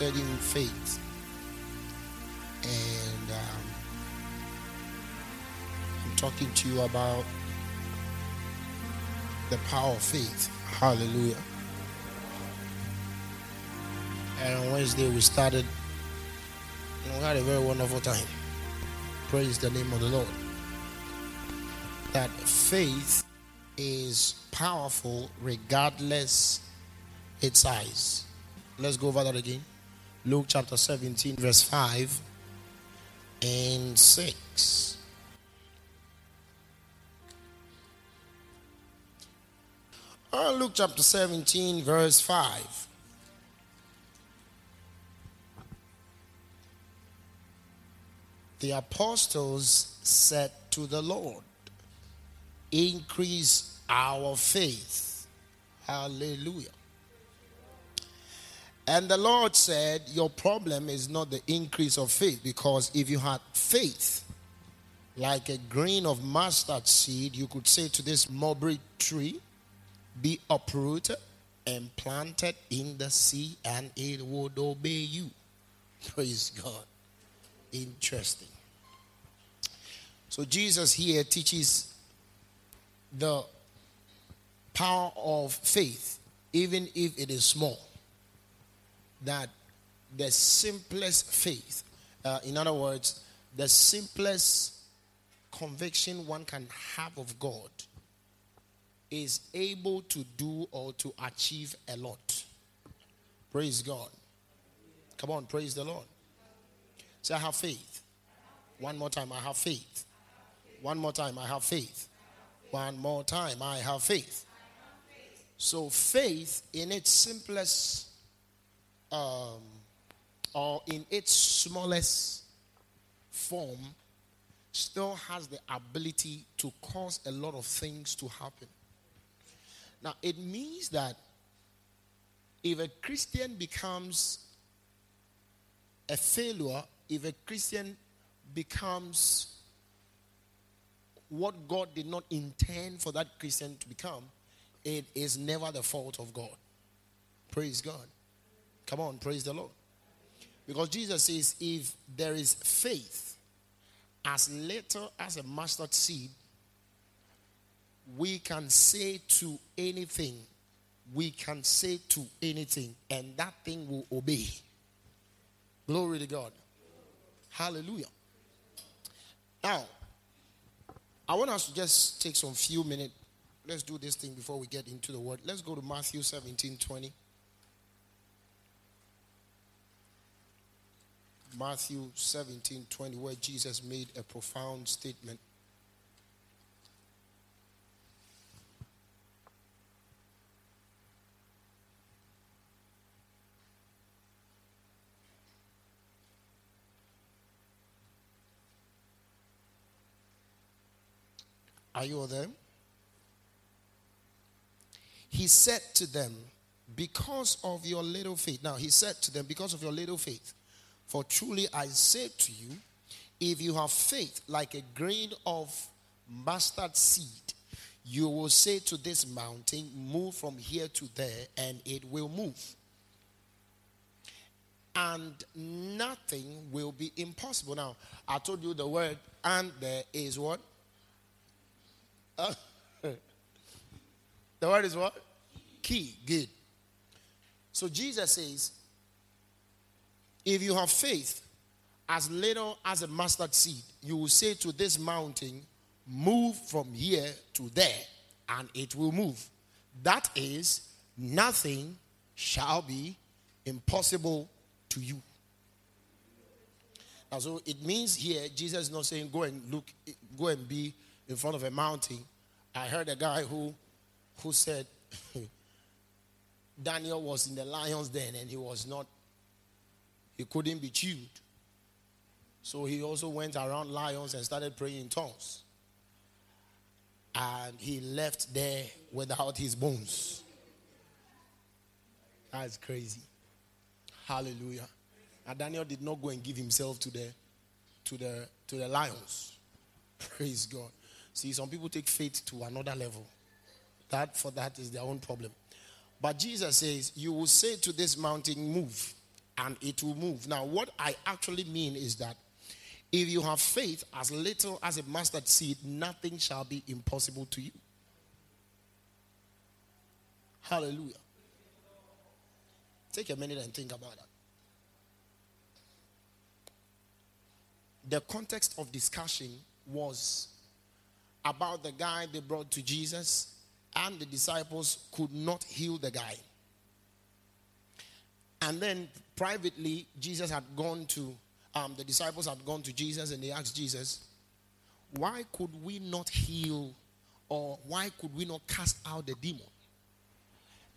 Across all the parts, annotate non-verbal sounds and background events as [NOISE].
studying faith. And um, I'm talking to you about the power of faith. Hallelujah. And on Wednesday, we started, and we had a very wonderful time. Praise the name of the Lord. That faith is powerful regardless its size. Let's go over that again. Luke chapter 17, verse 5 and 6. Uh, Luke chapter 17, verse 5. The apostles said to the Lord, Increase our faith. Hallelujah. And the Lord said, Your problem is not the increase of faith, because if you had faith like a grain of mustard seed, you could say to this mulberry tree, Be uprooted and planted in the sea, and it would obey you. Praise God. Interesting. So, Jesus here teaches the power of faith, even if it is small that the simplest faith, uh, in other words, the simplest conviction one can have of God is able to do or to achieve a lot. Praise God. Come on, praise the Lord. Say, I have faith. One more time, I have faith. One more time, I have faith. One more time, I have faith. So, faith in its simplest um, or in its smallest form still has the ability to cause a lot of things to happen. Now, it means that if a Christian becomes a failure, if a Christian becomes what God did not intend for that Christian to become, it is never the fault of God. Praise God. Come on, praise the Lord. Because Jesus says, if there is faith as little as a mustard seed, we can say to anything, we can say to anything, and that thing will obey. Glory to God. Hallelujah. Now, I want us to just take some few minutes. Let's do this thing before we get into the word. Let's go to Matthew 17 20. Matthew 17 20, where Jesus made a profound statement. Are you all there? He said to them, Because of your little faith. Now, he said to them, Because of your little faith. For truly I say to you, if you have faith like a grain of mustard seed, you will say to this mountain, Move from here to there, and it will move. And nothing will be impossible. Now, I told you the word, and there is what? Uh, [LAUGHS] the word is what? Key. Good. So Jesus says, if you have faith as little as a mustard seed, you will say to this mountain, Move from here to there, and it will move. That is, nothing shall be impossible to you. Now, so it means here, Jesus is not saying, Go and look, go and be in front of a mountain. I heard a guy who, who said, [LAUGHS] Daniel was in the lion's den and he was not he couldn't be chewed. So he also went around lions and started praying in tongues. And he left there without his bones. That's crazy. Hallelujah. And Daniel did not go and give himself to the to the to the lions. Praise God. See, some people take faith to another level. That for that is their own problem. But Jesus says, You will say to this mountain, Move, and it will move. Now, what I actually mean is that if you have faith as little as a mustard seed, nothing shall be impossible to you. Hallelujah. Take a minute and think about that. The context of discussion was about the guy they brought to Jesus, and the disciples could not heal the guy. And then privately, Jesus had gone to, um, the disciples had gone to Jesus and they asked Jesus, Why could we not heal or why could we not cast out the demon?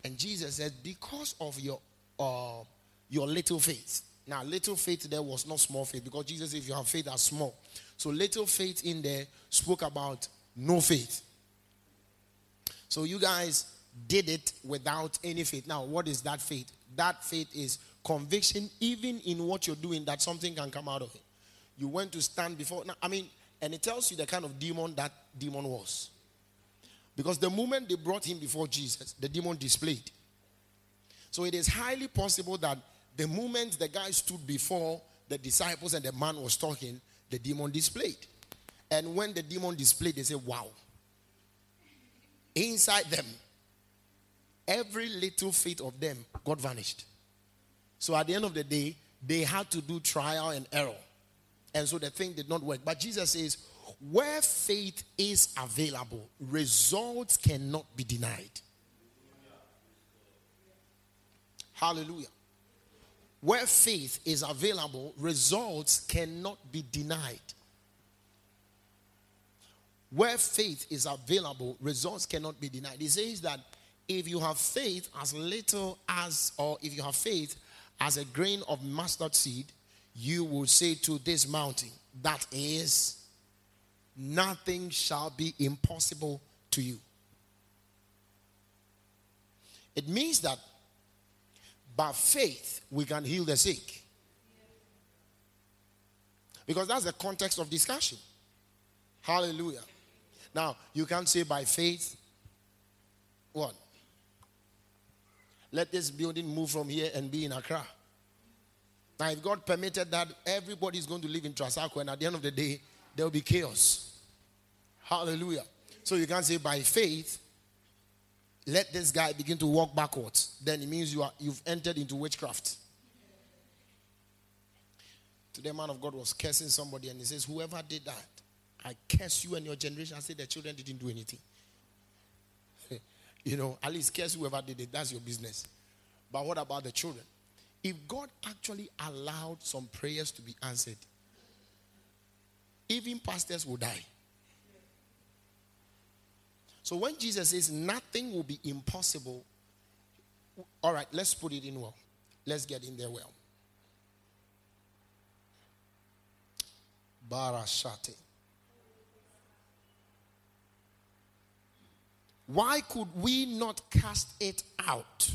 And Jesus said, Because of your, uh, your little faith. Now, little faith there was not small faith because Jesus said, If you have faith as small. So, little faith in there spoke about no faith. So, you guys did it without any faith. Now, what is that faith? That faith is conviction, even in what you're doing, that something can come out of it. You went to stand before. I mean, and it tells you the kind of demon that demon was. Because the moment they brought him before Jesus, the demon displayed. So it is highly possible that the moment the guy stood before the disciples and the man was talking, the demon displayed. And when the demon displayed, they said, Wow. Inside them, every little faith of them got vanished. So at the end of the day, they had to do trial and error. And so the thing did not work. But Jesus says, where faith is available, results cannot be denied. Hallelujah. Where faith is available, results cannot be denied. Where faith is available, results cannot be denied. He says that if you have faith as little as, or if you have faith as a grain of mustard seed, you will say to this mountain, that is, nothing shall be impossible to you. It means that by faith we can heal the sick. Because that's the context of discussion. Hallelujah. Now, you can't say by faith, what? Let this building move from here and be in Accra. Now, if God permitted that, everybody is going to live in Trasacco, and at the end of the day, there will be chaos. Hallelujah. So you can't say by faith, let this guy begin to walk backwards. Then it means you are you've entered into witchcraft. Today, man of God was cursing somebody, and he says, Whoever did that, I curse you and your generation. I say the children didn't do anything. You know, at least curse whoever did it. That's your business. But what about the children? If God actually allowed some prayers to be answered, even pastors will die. So when Jesus says nothing will be impossible, all right, let's put it in well. Let's get in there well. Barashate. Why could we not cast it out?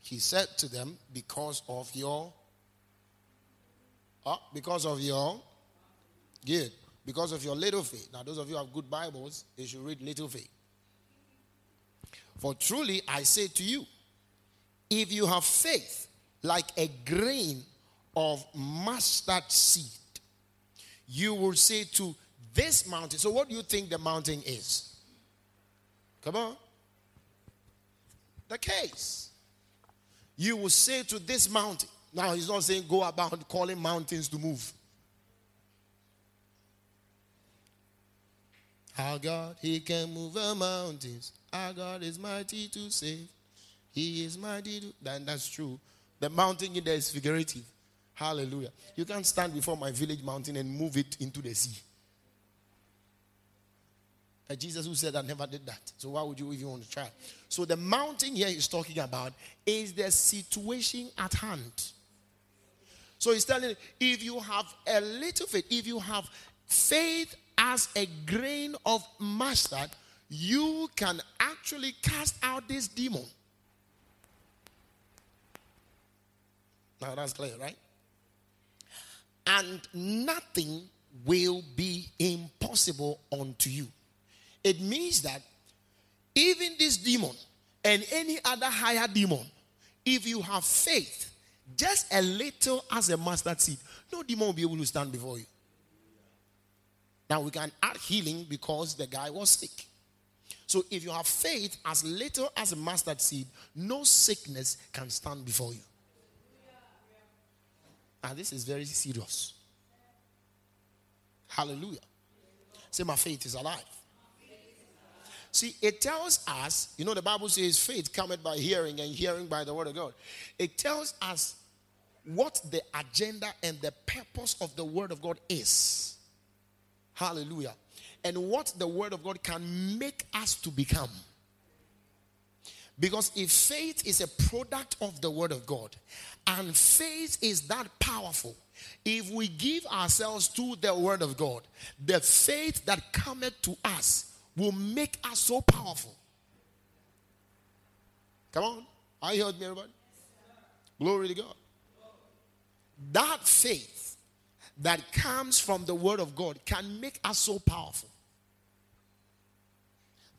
He said to them, Because of your. Oh, because of your. Good. Because of your little faith. Now, those of you who have good Bibles, you should read little faith. For truly I say to you, if you have faith like a grain of mustard seed, you will say to this mountain. So, what do you think the mountain is? Come on. The case. You will say to this mountain. Now, he's not saying go about calling mountains to move. Our God, He can move the mountains. Our God is mighty to save. He is mighty to. Then that's true. The mountain in there is figurative. Hallelujah. You can't stand before my village mountain and move it into the sea. Uh, Jesus who said I never did that. So why would you even want to try? So the mountain here he's talking about is the situation at hand. So he's telling you, if you have a little faith, if you have faith as a grain of mustard, you can actually cast out this demon. Now that's clear, right? And nothing will be impossible unto you. It means that even this demon and any other higher demon, if you have faith, just a little as a mustard seed, no demon will be able to stand before you. Now we can add healing because the guy was sick. So if you have faith as little as a mustard seed, no sickness can stand before you. And this is very serious. Hallelujah. Say, my faith is alive. See, it tells us, you know, the Bible says faith cometh by hearing and hearing by the word of God. It tells us what the agenda and the purpose of the word of God is. Hallelujah. And what the word of God can make us to become. Because if faith is a product of the word of God, and faith is that powerful, if we give ourselves to the word of God, the faith that cometh to us will make us so powerful. Come on. Are you heard me, everybody? Glory to God. That faith that comes from the word of God can make us so powerful.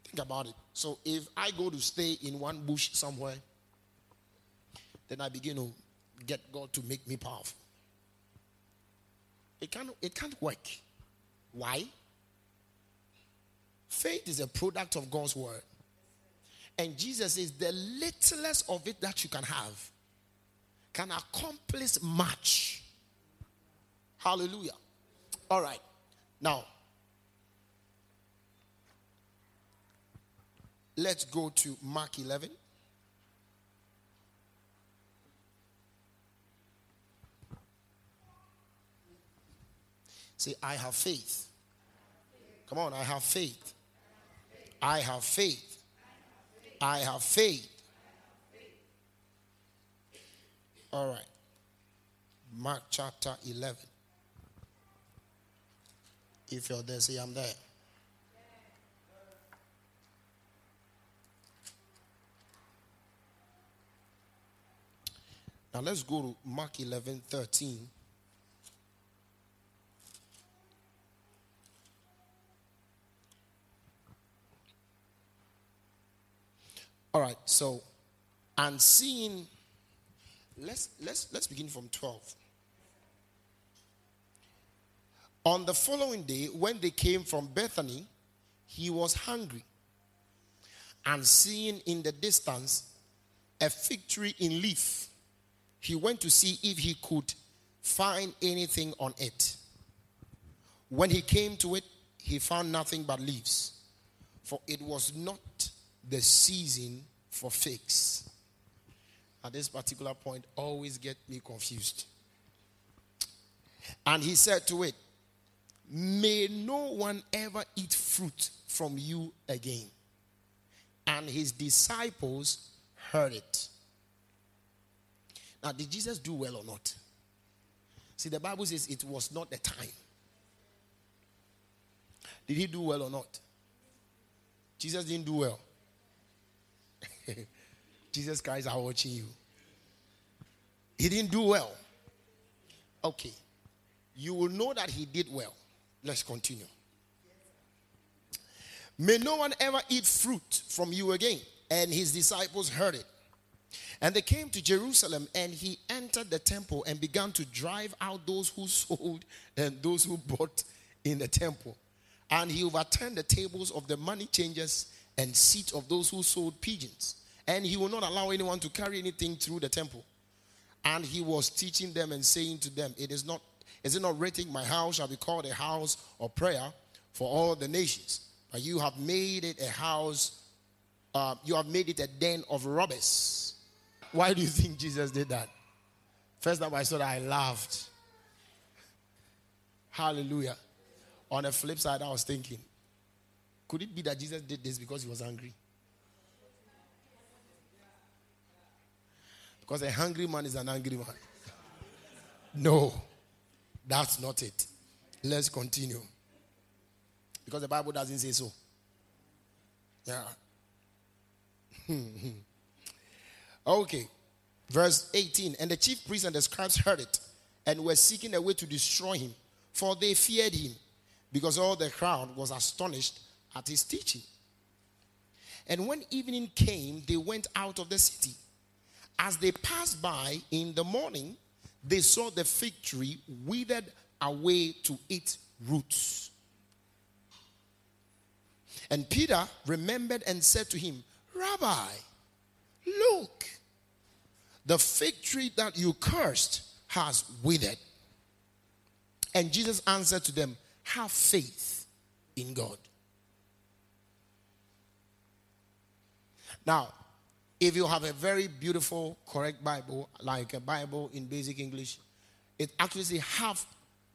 Think about it. So if I go to stay in one bush somewhere, then I begin to get God to make me powerful. It can't, it can't work. Why? Faith is a product of God's word. And Jesus is the littlest of it that you can have can accomplish much. Hallelujah. All right. Now, let's go to Mark 11. Say, I have faith. Come on, I have faith. I have faith. I have faith. All right. Mark chapter 11. If you're there, say, I'm there. Now let's go to Mark 11 13. All right, so and seeing let's let's let's begin from 12. On the following day, when they came from Bethany, he was hungry. And seeing in the distance a fig tree in leaf, he went to see if he could find anything on it. When he came to it, he found nothing but leaves, for it was not the season for figs. At this particular point, always get me confused. And he said to it, May no one ever eat fruit from you again. And his disciples heard it. Now, did Jesus do well or not? See, the Bible says it was not the time. Did he do well or not? Jesus didn't do well. [LAUGHS] Jesus Christ are watching you. He didn't do well. Okay. You will know that he did well. Let's continue. May no one ever eat fruit from you again. And his disciples heard it. And they came to Jerusalem, and he entered the temple and began to drive out those who [LAUGHS] sold and those who bought in the temple. And he overturned the tables of the money changers and seat of those who sold pigeons. And he will not allow anyone to carry anything through the temple. And he was teaching them and saying to them, It is not, is it not written, My house shall be called a house of prayer for all the nations? But you have made it a house, uh, you have made it a den of robbers. Why do you think Jesus did that? First time I saw that, I laughed. Hallelujah. On the flip side, I was thinking, could it be that Jesus did this because he was angry? Because a hungry man is an angry man. No, that's not it. Let's continue. Because the Bible doesn't say so. Yeah. [LAUGHS] okay. Verse 18. And the chief priests and the scribes heard it and were seeking a way to destroy him, for they feared him, because all the crowd was astonished at his teaching. And when evening came, they went out of the city. As they passed by in the morning, they saw the fig tree withered away to its roots. And Peter remembered and said to him, Rabbi, look, the fig tree that you cursed has withered. And Jesus answered to them, Have faith in God. Now, if you have a very beautiful, correct Bible, like a Bible in basic English, it actually Have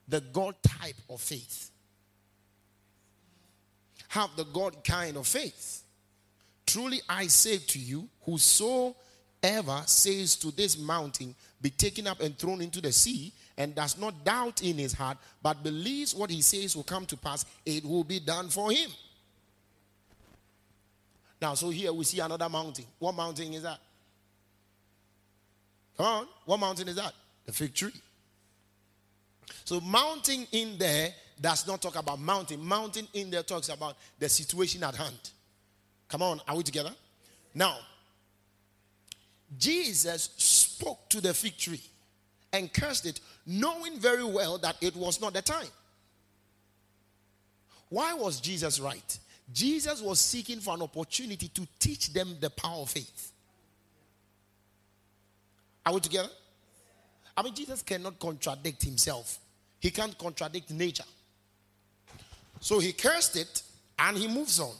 the God type of faith. Have the God kind of faith. Truly I say to you, whosoever says to this mountain, be taken up and thrown into the sea, and does not doubt in his heart, but believes what he says will come to pass, it will be done for him. Now, so here we see another mountain. What mountain is that? Come on, what mountain is that? The fig tree. So, mountain in there does not talk about mountain. Mountain in there talks about the situation at hand. Come on, are we together? Now, Jesus spoke to the fig tree and cursed it, knowing very well that it was not the time. Why was Jesus right? Jesus was seeking for an opportunity to teach them the power of faith. Are we together? I mean, Jesus cannot contradict himself. He can't contradict nature. So he cursed it and he moves on.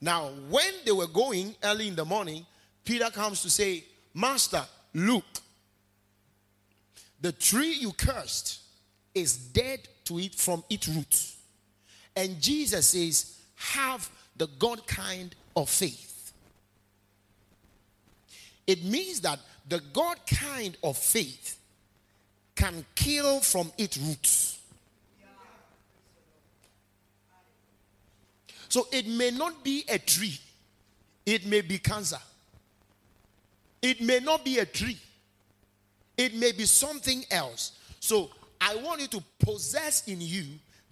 Now, when they were going early in the morning, Peter comes to say, Master, look, the tree you cursed is dead to it from its roots. And Jesus says, Have the God kind of faith. It means that the God kind of faith can kill from its roots. So it may not be a tree, it may be cancer. It may not be a tree, it may be something else. So I want you to possess in you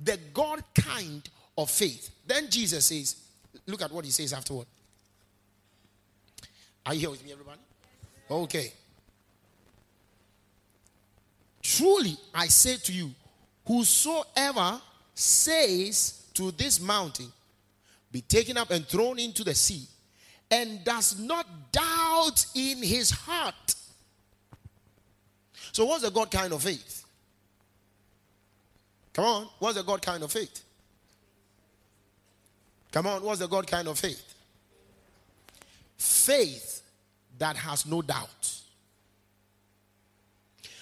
the God kind of faith. Then Jesus says, look at what he says afterward. Are you here with me, everybody? Okay. Truly, I say to you, whosoever says to this mountain, be taken up and thrown into the sea, and does not doubt in his heart. So, what's the God kind of faith? Come on, what's the God kind of faith? Come on, what's the God kind of faith? Faith that has no doubt.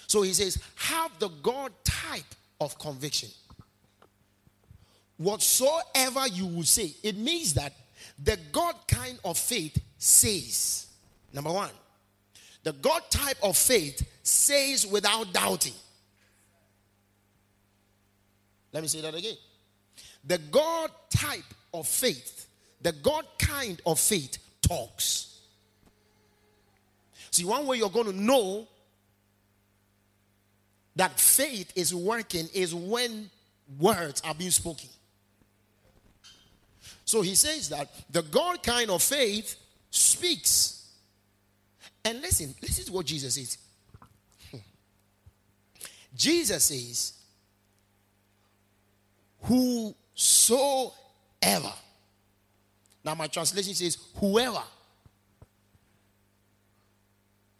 So he says, have the God type of conviction. Whatsoever you will say, it means that the God kind of faith says, number one, the God type of faith says without doubting. Let me say that again. The God type of faith, the God kind of faith talks. See, one way you're going to know that faith is working is when words are being spoken. So he says that the God kind of faith speaks. And listen, this is what Jesus says. [LAUGHS] Jesus says, Whosoever. Now, my translation says, Whoever.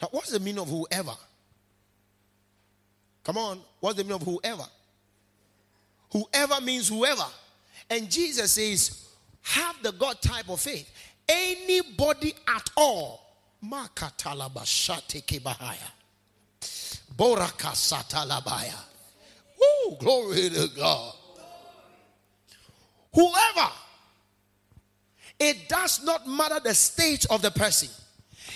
Now, what's the meaning of whoever? Come on, what's the meaning of whoever? Whoever means whoever. And Jesus says, have the God type of faith. Anybody at all. Woo, glory to God. Whoever. It does not matter the stage of the person.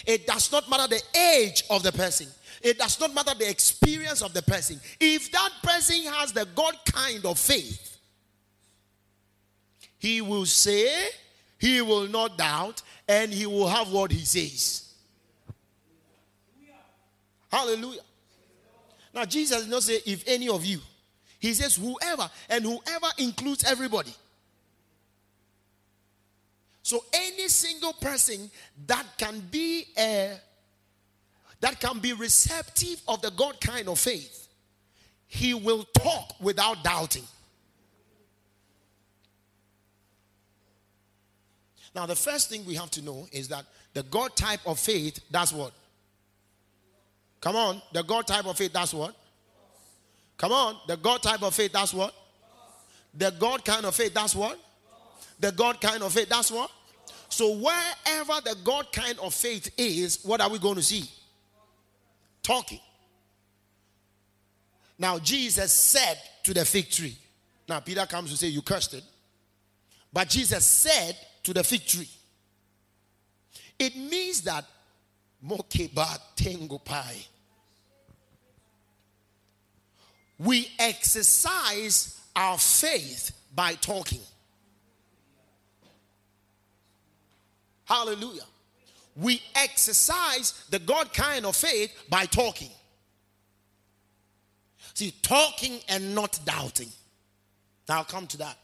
It does not matter the age of the person. It does not matter the experience of the person. If that person has the God kind of faith, he will say, he will not doubt, and he will have what he says. Hallelujah. Now, Jesus did not say, if any of you. He says, whoever, and whoever includes everybody. So, any single person that can be a that can be receptive of the God kind of faith, he will talk without doubting. Now, the first thing we have to know is that the God type of faith, that's what? Come on, the God type of faith, that's what? Come on, the God type of faith, that's what? The God kind of faith, that's what? The God kind of faith, that's what? So, wherever the God kind of faith is, what are we going to see? Talking. Now, Jesus said to the fig tree. Now, Peter comes to say, You cursed it. But Jesus said to the fig tree. It means that Mokeba Tengo Pai. We exercise our faith by talking. Hallelujah. We exercise the God kind of faith by talking. See, talking and not doubting. Now I'll come to that.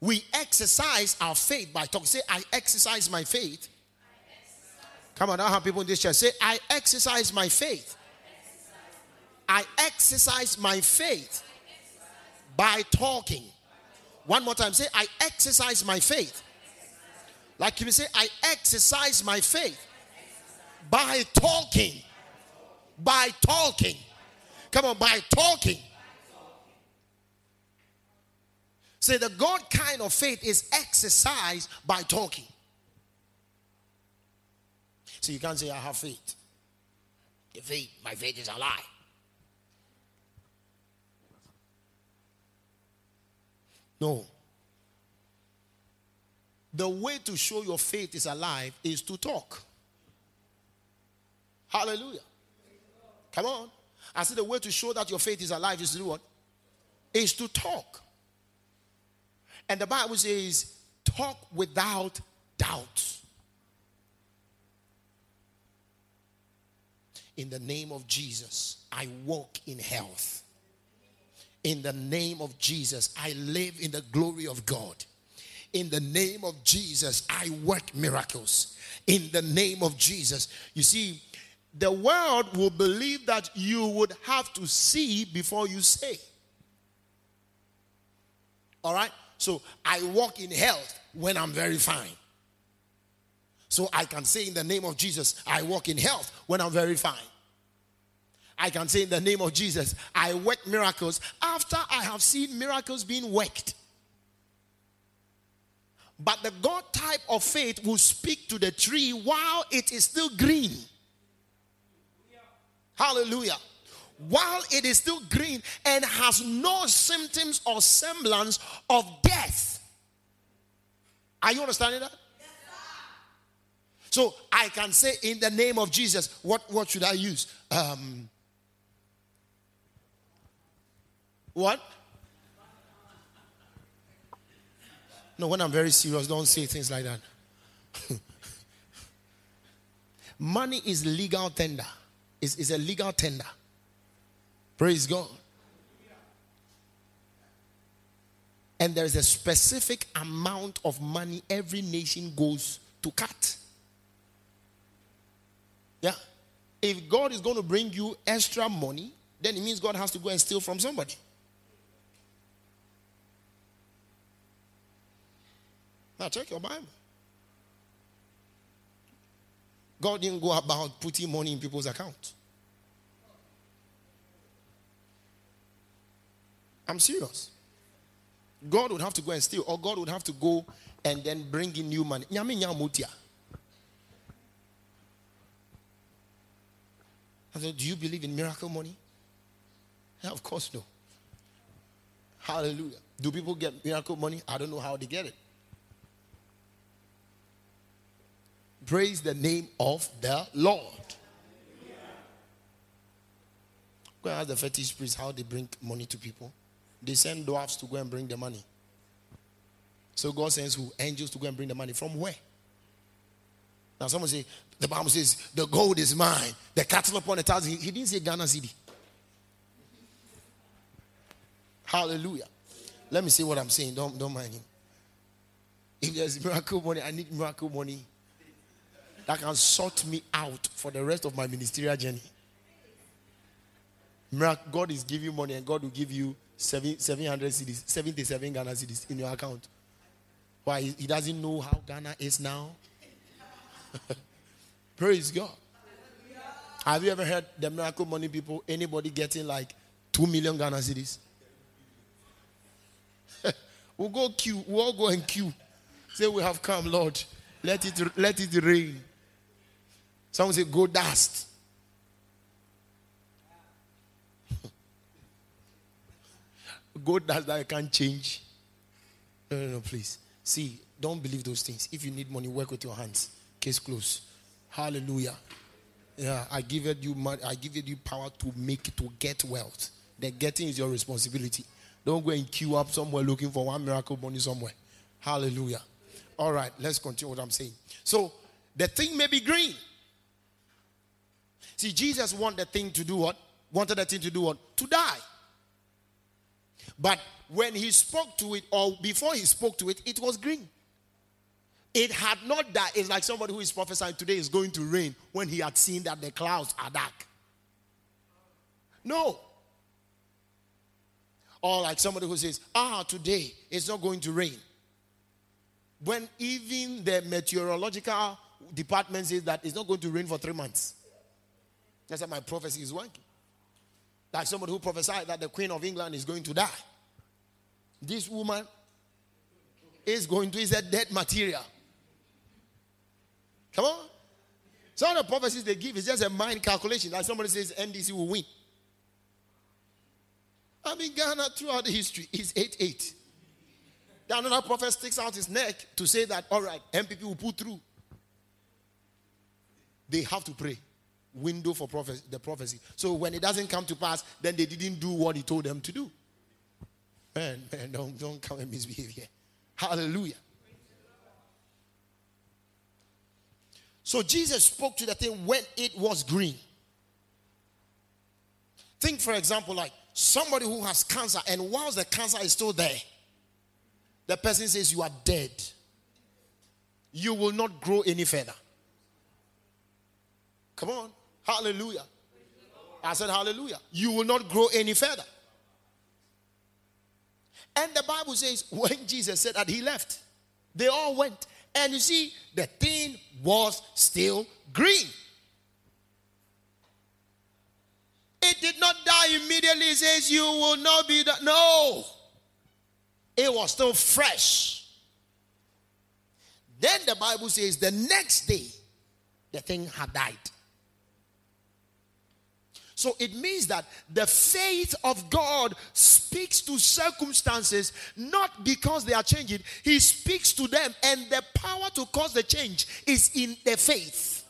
We exercise our faith by talking. Say, I exercise my faith. Come on, I have people in this church. Say, I exercise my faith. I exercise my faith by talking. One more time. Say, I exercise my faith. Like you say, I exercise my faith by talking. By talking. Come on, by talking. Say the God kind of faith is exercised by talking. So you can't say, I have faith. The faith, my faith is a lie. No. The way to show your faith is alive is to talk. Hallelujah. Come on. I said the way to show that your faith is alive is to do what? Is to talk. And the Bible says, talk without doubt. In the name of Jesus, I walk in health. In the name of Jesus, I live in the glory of God. In the name of Jesus, I work miracles. In the name of Jesus. You see, the world will believe that you would have to see before you say. All right? So I walk in health when I'm very fine. So I can say in the name of Jesus, I walk in health when I'm very fine. I can say in the name of Jesus, I work miracles after I have seen miracles being worked. But the God type of faith will speak to the tree while it is still green. Hallelujah while it is still green and has no symptoms or semblance of death. Are you understanding that? so I can say in the name of Jesus, what, what should I use? Um, what? No, when I'm very serious, don't say things like that. [LAUGHS] Money is legal tender. It's, it's a legal tender. Praise God. And there's a specific amount of money every nation goes to cut. Yeah. If God is going to bring you extra money, then it means God has to go and steal from somebody. Now, check your Bible. God didn't go about putting money in people's accounts. I'm serious. God would have to go and steal, or God would have to go and then bring in new money. I said, Do you believe in miracle money? Yeah, of course, no. Hallelujah. Do people get miracle money? I don't know how they get it. Praise the name of the Lord. Go and ask the fetish priests how they bring money to people. They send dwarfs to go and bring the money. So God sends who? Angels to go and bring the money. From where? Now someone say, the Bible says, the gold is mine. The cattle upon the thousand. He, he didn't say Ghana cedi. Hallelujah. Let me see what I'm saying. Don't, don't mind him. If there's miracle money, I need miracle money that can sort me out for the rest of my ministerial journey. God is giving you money and God will give you seven, 700 cities, 77 Ghana cedis in your account. Why? He doesn't know how Ghana is now. [LAUGHS] Praise God. Have you ever heard the miracle money people? Anybody getting like 2 million Ghana cedis? [LAUGHS] we'll go queue. We'll all go and queue. Say, We have come, Lord. Let it, let it rain. Someone say, Go dust. [LAUGHS] Go dust that I can't change. No, no, no, please. See, don't believe those things. If you need money, work with your hands. Case closed. Hallelujah. Yeah, I give you. I give it you power to make to get wealth. The getting is your responsibility. Don't go and queue up somewhere looking for one miracle money somewhere. Hallelujah. All right, let's continue what I'm saying. So the thing may be green. See, Jesus wanted the thing to do what? Wanted the thing to do what? To die. But when he spoke to it, or before he spoke to it, it was green. It had not died. It's like somebody who is prophesying today is going to rain when he had seen that the clouds are dark. No. Or like somebody who says, ah, today it's not going to rain. When even the meteorological department says that it's not going to rain for three months. That's how my prophecy is working. Like somebody who prophesied that the Queen of England is going to die. This woman is going to, is a dead material. Come on. Some of the prophecies they give is just a mind calculation. Like somebody says NDC will win. I mean, Ghana throughout the history is 8 8. Then another prophet sticks out his neck to say that, all right, NPP will pull through. They have to pray. Window for prophecy, the prophecy. So when it doesn't come to pass, then they didn't do what he told them to do. Man, man, don't, don't come and misbehave here. Hallelujah. So Jesus spoke to the thing when it was green. Think, for example, like somebody who has cancer, and whilst the cancer is still there, the person says, You are dead. You will not grow any further. Come on. Hallelujah. I said, Hallelujah. You will not grow any further. And the Bible says, [LAUGHS] when Jesus said that, he left. They all went. And you see, the thing was still green. It did not die immediately. It says, You will not be. that. No. It was still fresh. Then the Bible says, The next day, the thing had died. So it means that the faith of God speaks to circumstances not because they are changing, He speaks to them, and the power to cause the change is in the faith.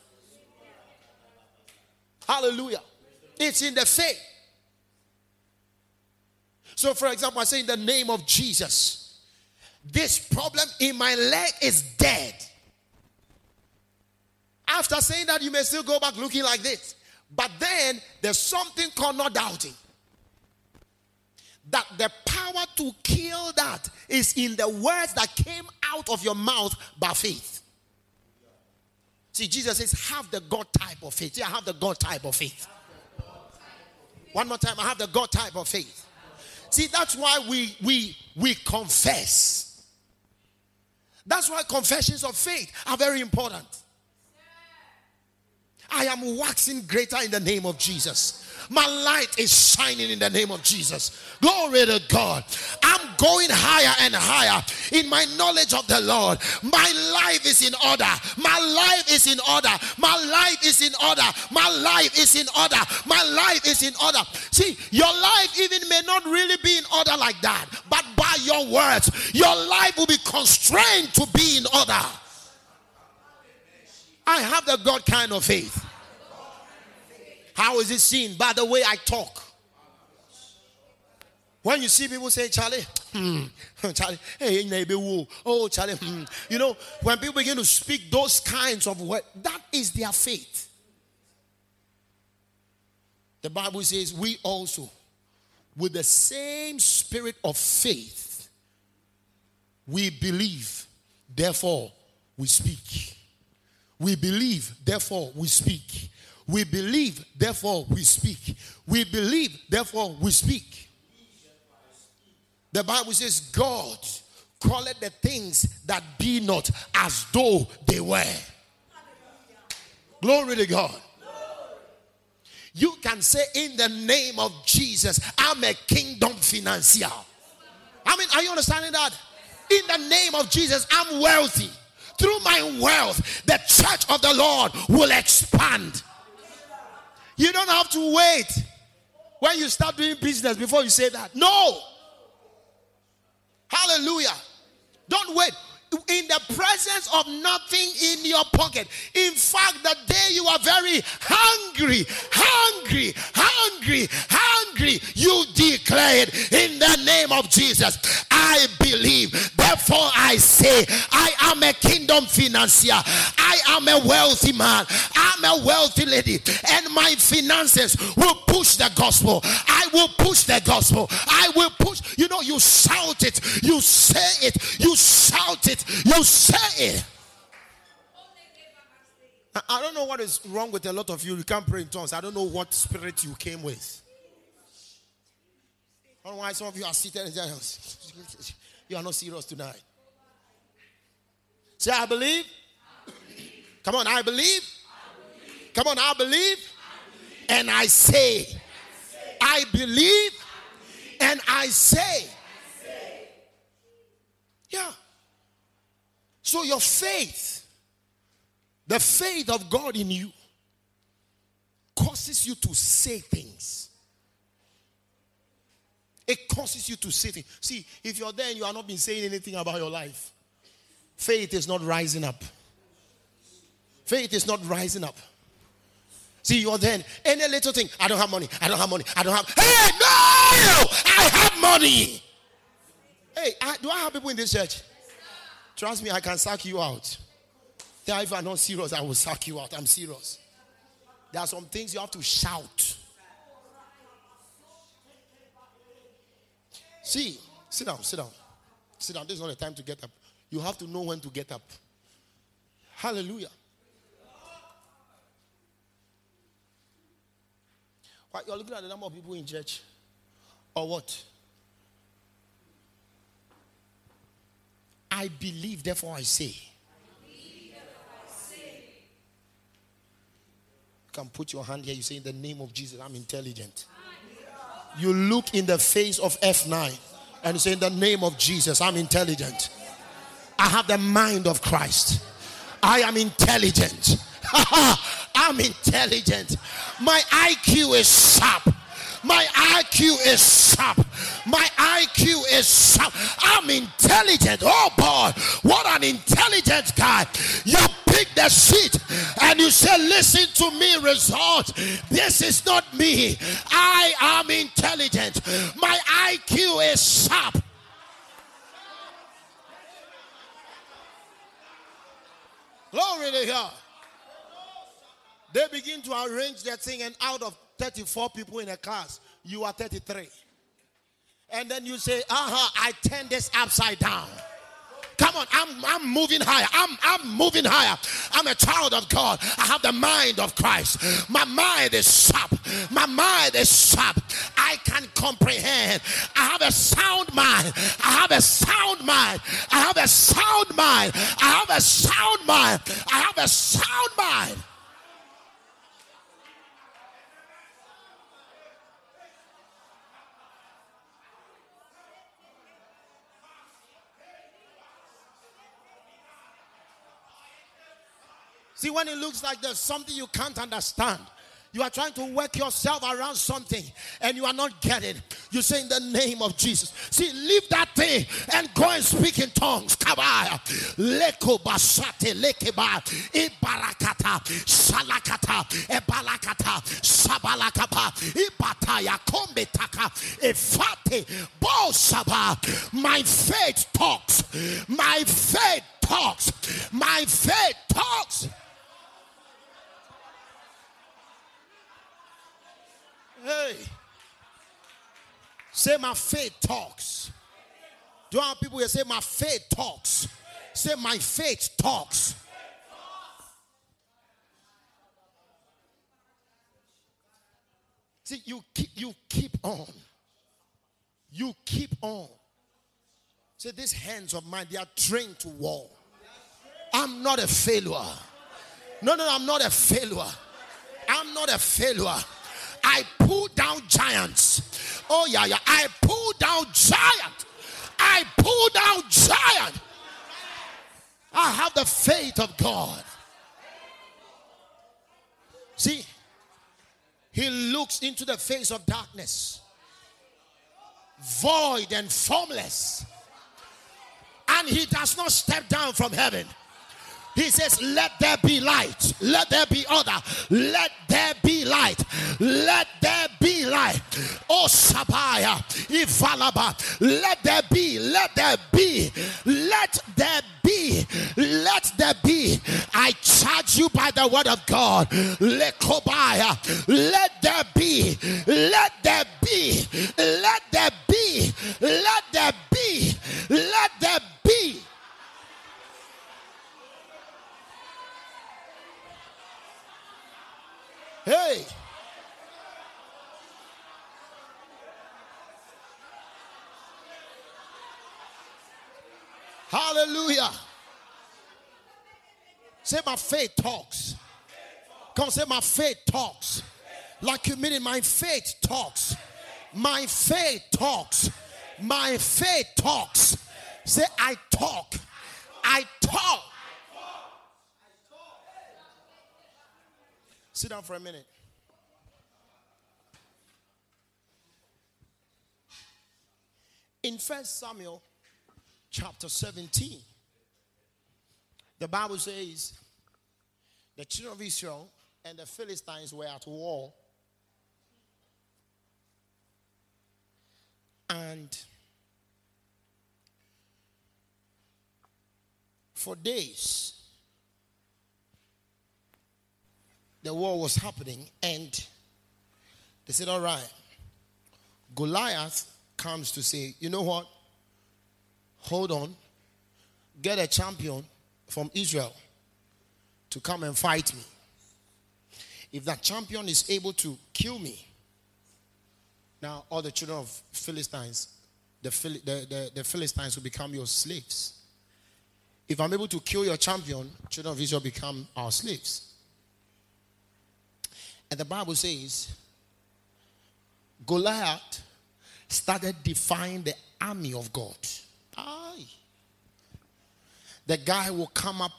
Hallelujah. It's in the faith. So, for example, I say in the name of Jesus, this problem in my leg is dead. After saying that, you may still go back looking like this. But then there's something called not doubting. That the power to kill that is in the words that came out of your mouth by faith. See, Jesus says, have the God type of faith. Yeah, I have the God type of faith. One more time, I have the God type of faith. See, that's why we we we confess. That's why confessions of faith are very important. I am waxing greater in the name of Jesus. My light is shining in the name of Jesus. Glory to God. I'm going higher and higher in my knowledge of the Lord. My life is in order. My life is in order. My life is in order. My life is in order. My life is in order. See, your life even may not really be in order like that, but by your words, your life will be constrained to be in order. I have the God kind of faith. How is it seen? By the way I talk. When you see people say, Charlie, hmm, [LAUGHS] Charlie, hey, oh, Charlie, hmm. you know, when people begin to speak those kinds of words, that is their faith. The Bible says, we also, with the same spirit of faith, we believe, therefore we speak. We believe, therefore we speak. We believe, therefore we speak. We believe, therefore we speak. The Bible says, God calleth the things that be not as though they were. Glory to God. You can say, in the name of Jesus, I'm a kingdom financier. I mean, are you understanding that? In the name of Jesus, I'm wealthy. Through my wealth, the church of the Lord will expand. You don't have to wait when you start doing business before you say that. No. Hallelujah. Don't wait. In the presence of nothing in your pocket. In fact, the day you are very hungry, hungry, hungry, hungry, you declare it in the name of Jesus. I believe. Therefore, I say, I am a kingdom financier. I am a wealthy man. I'm a wealthy lady. And my finances will push the gospel. I will push the gospel. I will push. You know, you shout it. You say it. You shout it. You say it. I don't know what is wrong with a lot of you. You can't pray in tongues. I don't know what spirit you came with. I don't know why some of you are seated in You are not serious tonight. Say, I believe. Come on, I believe. Come on, I believe. And I say, I believe. And I say, yeah. So your faith, the faith of God in you, causes you to say things. It causes you to sit. things. See, if you're there and you are not been saying anything about your life, faith is not rising up. Faith is not rising up. See, you're then any little thing. I don't have money. I don't have money. I don't have. Hey, no! I have money. Hey, I, do I have people in this church? Trust me, I can suck you out. if I'm not serious, I will suck you out. I'm serious. There are some things you have to shout. See, sit down, sit down. Sit down. This is not the time to get up. You have to know when to get up. Hallelujah. What, you're looking at the number of people in church. Or what? I believe, therefore I say. You can put your hand here. You say, In the name of Jesus, I'm intelligent. You look in the face of F9 and say, In the name of Jesus, I'm intelligent. I have the mind of Christ. I am intelligent. [LAUGHS] I'm intelligent. My IQ is sharp. My IQ is sharp. My IQ is sharp. I'm intelligent. Oh boy, what an intelligent guy. You pick the seat and you say, Listen to me, result. This is not me. I am intelligent. My IQ is sharp. Glory to God. They begin to arrange their thing, and out of 34 people in a class, you are 33. And then you say, uh huh, I turn this upside down. Come on, I'm, I'm moving higher. I'm, I'm moving higher. I'm a child of God. I have the mind of Christ. My mind is sharp. My mind is sharp. I can comprehend. I have a sound mind. I have a sound mind. I have a sound mind. I have a sound mind. I have a sound mind. See, when it looks like there's something you can't understand, You are trying to work yourself around something and you are not getting. You say in the name of Jesus. See, leave that thing and go and speak in tongues. Kabaya. Leko basate lekeba. Ibarakata. Salakata. Ebalakata. Sabalakapa. Ibataya. Kombetaka. Efate. Bosaba. My faith talks. My faith talks. My faith talks. Hey. Say, my faith talks. Do you have people here say, my faith talks? Say, my faith talks. See, you keep, you keep on. You keep on. Say, these hands of mine, they are trained to war. I'm not a failure. No, no, I'm not a failure. I'm not a failure. I pull down giants. Oh, yeah, yeah. I pull down giant. I pull down giant. I have the faith of God. See, he looks into the face of darkness, void and formless, and he does not step down from heaven. He says, Let there be light. Let there be order. Let there be light. Let there be light. Oh, Sabaya, Ivalaba. Let there be. Let there be. Let there be. Let there be. I charge you by the word of God. Lekobaya. Let there be. Let my faith talks. Come say, my faith talks. Like you mean it, my faith talks. My faith talks. My faith talks. Say, I talk. I talk. Sit down for a minute. In First Samuel chapter 17, the Bible says the children of Israel and the Philistines were at war. And for days, the war was happening, and they said, All right, Goliath comes to say, You know what? Hold on, get a champion from Israel to come and fight me. If that champion is able to kill me, now all the children of Philistines, the, the, the, the Philistines will become your slaves. If I'm able to kill your champion, children of Israel become our slaves. And the Bible says Goliath started defying the army of God. Aye. The guy will come up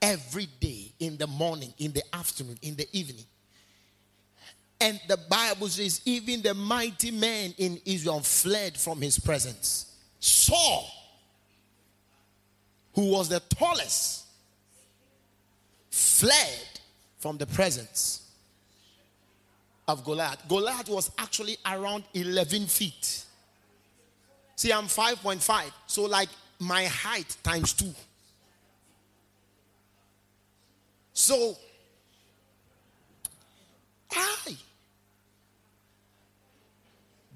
every day in the morning, in the afternoon, in the evening. And the Bible says, even the mighty man in Israel fled from his presence. Saul, who was the tallest, fled from the presence of Goliath. Goliath was actually around 11 feet. See, I'm 5.5, so like my height times two. So, I.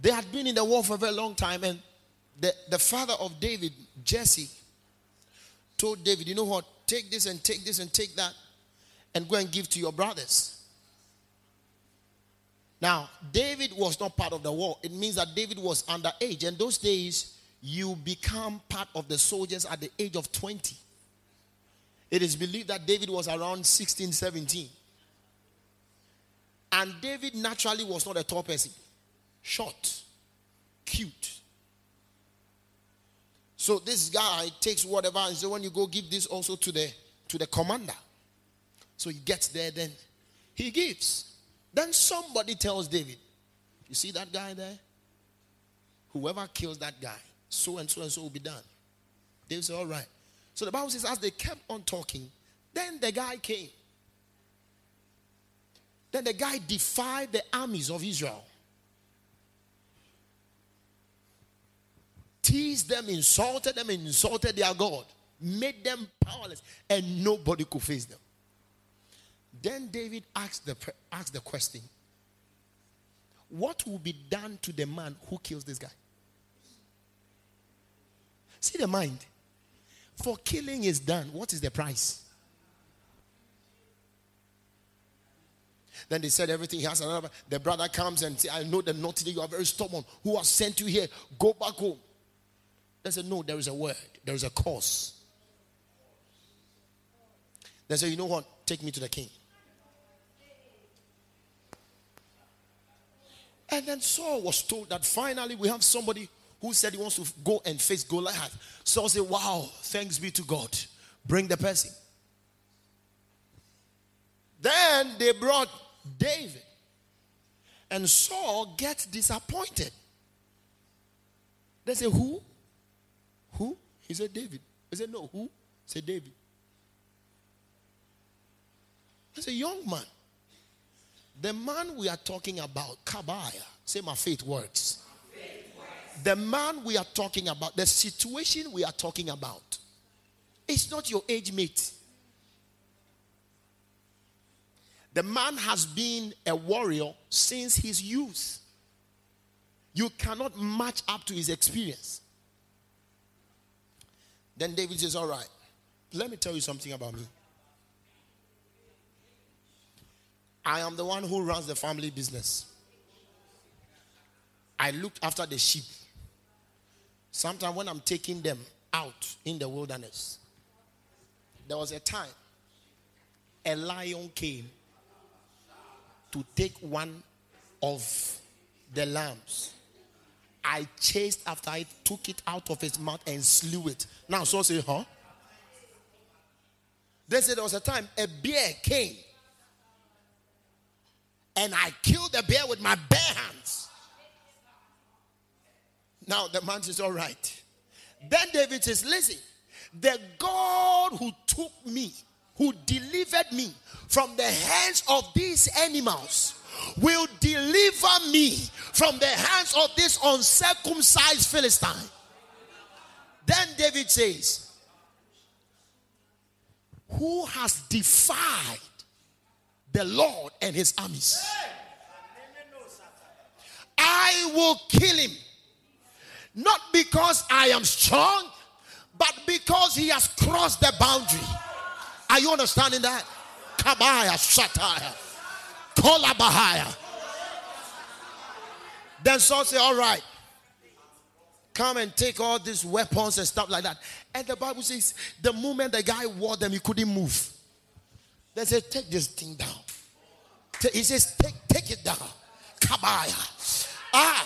They had been in the war for a very long time, and the, the father of David, Jesse, told David, You know what? Take this and take this and take that, and go and give to your brothers. Now, David was not part of the war. It means that David was underage. And those days, you become part of the soldiers at the age of 20. It is believed that David was around 16, 17. And David naturally was not a tall person, short, cute. So this guy takes whatever and says, when you go give this also to the to the commander. So he gets there, then he gives. Then somebody tells David, You see that guy there? Whoever kills that guy, so and so and so will be done. David said, All right. So the Bible says, as they kept on talking, then the guy came. Then the guy defied the armies of Israel. Teased them, insulted them, insulted their God, made them powerless, and nobody could face them. Then David asked the, asked the question What will be done to the man who kills this guy? See the mind. For killing is done. What is the price? Then they said everything he has another. The brother comes and says, I know the naughty you are very stubborn. Who has sent you here? Go back home. They said, No, there is a word, there is a cause. They said, You know what? Take me to the king. And then Saul was told that finally we have somebody who said he wants to go and face Goliath. Saul said, Wow, thanks be to God. Bring the person. Then they brought David. And Saul gets disappointed. They say, Who? Who? He said, David. He said, No, who? Said, David. That's a young man. The man we are talking about, Kabaya, say my faith works. The man we are talking about, the situation we are talking about, it's not your age mate. The man has been a warrior since his youth. You cannot match up to his experience. Then David says, All right, let me tell you something about me. I am the one who runs the family business. I looked after the sheep. Sometimes when I'm taking them out in the wilderness, there was a time a lion came to take one of the lambs. I chased after it, took it out of his mouth, and slew it. Now, so say, huh? They said there was a time a bear came, and I killed the bear with my bare hands. Now the man says, All right. Then David says, Listen, the God who took me, who delivered me from the hands of these animals will deliver me from the hands of this uncircumcised Philistine. Then David says, Who has defied the Lord and his armies? I will kill him. Not because I am strong, but because he has crossed the boundary. Are you understanding that? Kabaya Shataya. Kolabahaya. Then Saul said, All right, come and take all these weapons and stuff like that. And the Bible says, the moment the guy wore them, he couldn't move. They said, Take this thing down. He says, Take, take it down. Kabaya. Ah,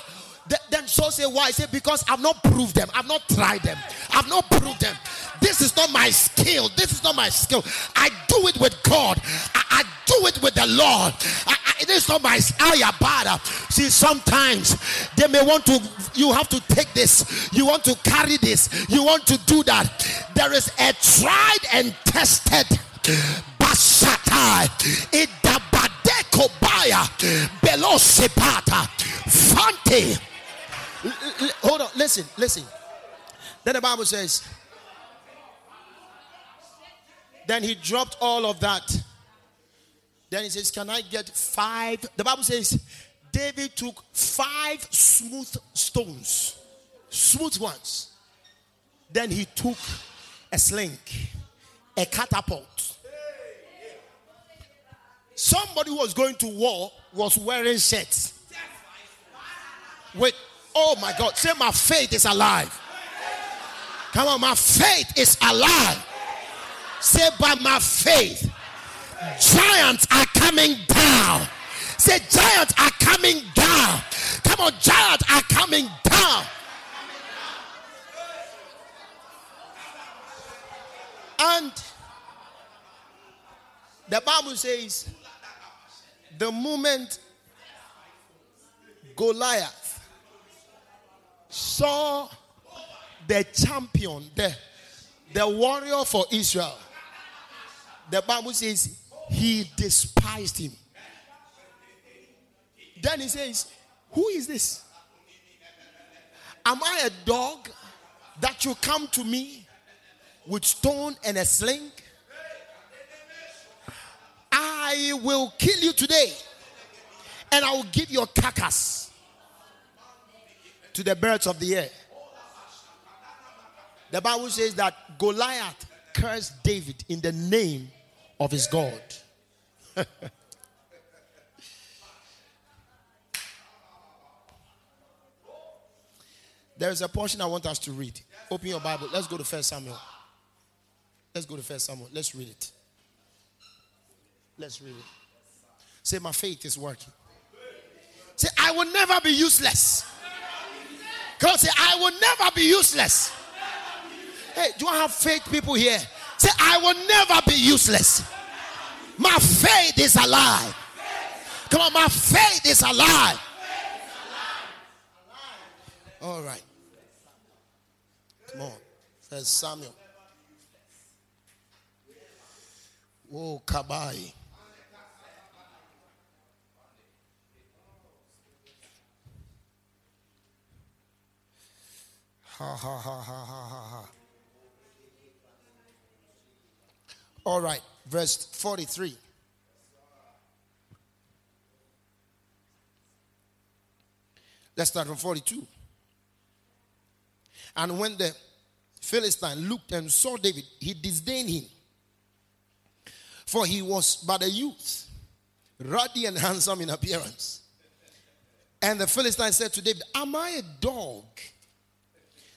Saul said, Why? Said, Because I've not proved them, I've not tried them, I've not proved them. This is not my skill. This is not my skill. I do it with God. I, I do it with the Lord. I, I, this is not my ayabada. See, sometimes they may want to. You have to take this. You want to carry this. You want to do that. There is a tried and tested basatai. Idabadekobaya belosepata fante. Hold on. Listen. Listen. Then the Bible says then he dropped all of that. Then he says, Can I get five? The Bible says, David took five smooth stones, smooth ones. Then he took a sling, a catapult. Somebody who was going to war was wearing shirts. Wait, oh my God, say, My faith is alive. Come on, my faith is alive. Say, by my faith, giants are coming down. Say, giants are coming down. Come on, giants are coming down. And the Bible says, The moment Goliath saw the champion, the, the warrior for Israel, the Bible says he despised him. Then he says, Who is this? Am I a dog that you come to me with stone and a sling? I will kill you today and I will give your carcass to the birds of the air. The Bible says that Goliath cursed David in the name of his God. [LAUGHS] there is a portion I want us to read. Open your Bible. Let's go to First Samuel. Let's go to First Samuel. Let's read it. Let's read it. Say, my faith is working. Say, I will never be useless. On, say, I will never be useless. Hey, do I have faith people here? Say, I will never be useless. My faith is alive. Come on, my faith is alive. All right. Come on. First Samuel. Oh, Kabai. Ha ha ha ha ha ha ha. All right, verse 43. Let's start from 42. And when the Philistine looked and saw David, he disdained him. For he was but a youth, ruddy and handsome in appearance. And the Philistine said to David, Am I a dog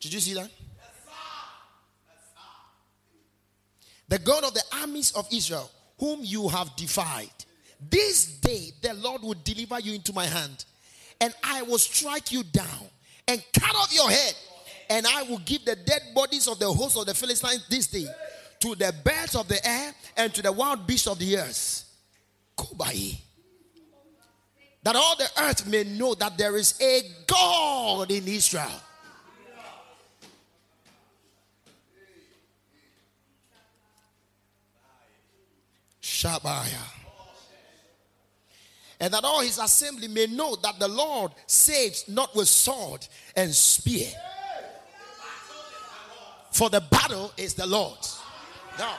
Did you see that? The God of the armies of Israel, whom you have defied. This day the Lord will deliver you into my hand, and I will strike you down and cut off your head, and I will give the dead bodies of the host of the Philistines this day to the birds of the air and to the wild beasts of the earth. Kubai. That all the earth may know that there is a God in Israel. Shabaya. And that all his assembly may know that the Lord saves not with sword and spear. For the battle is the Lord's. Now,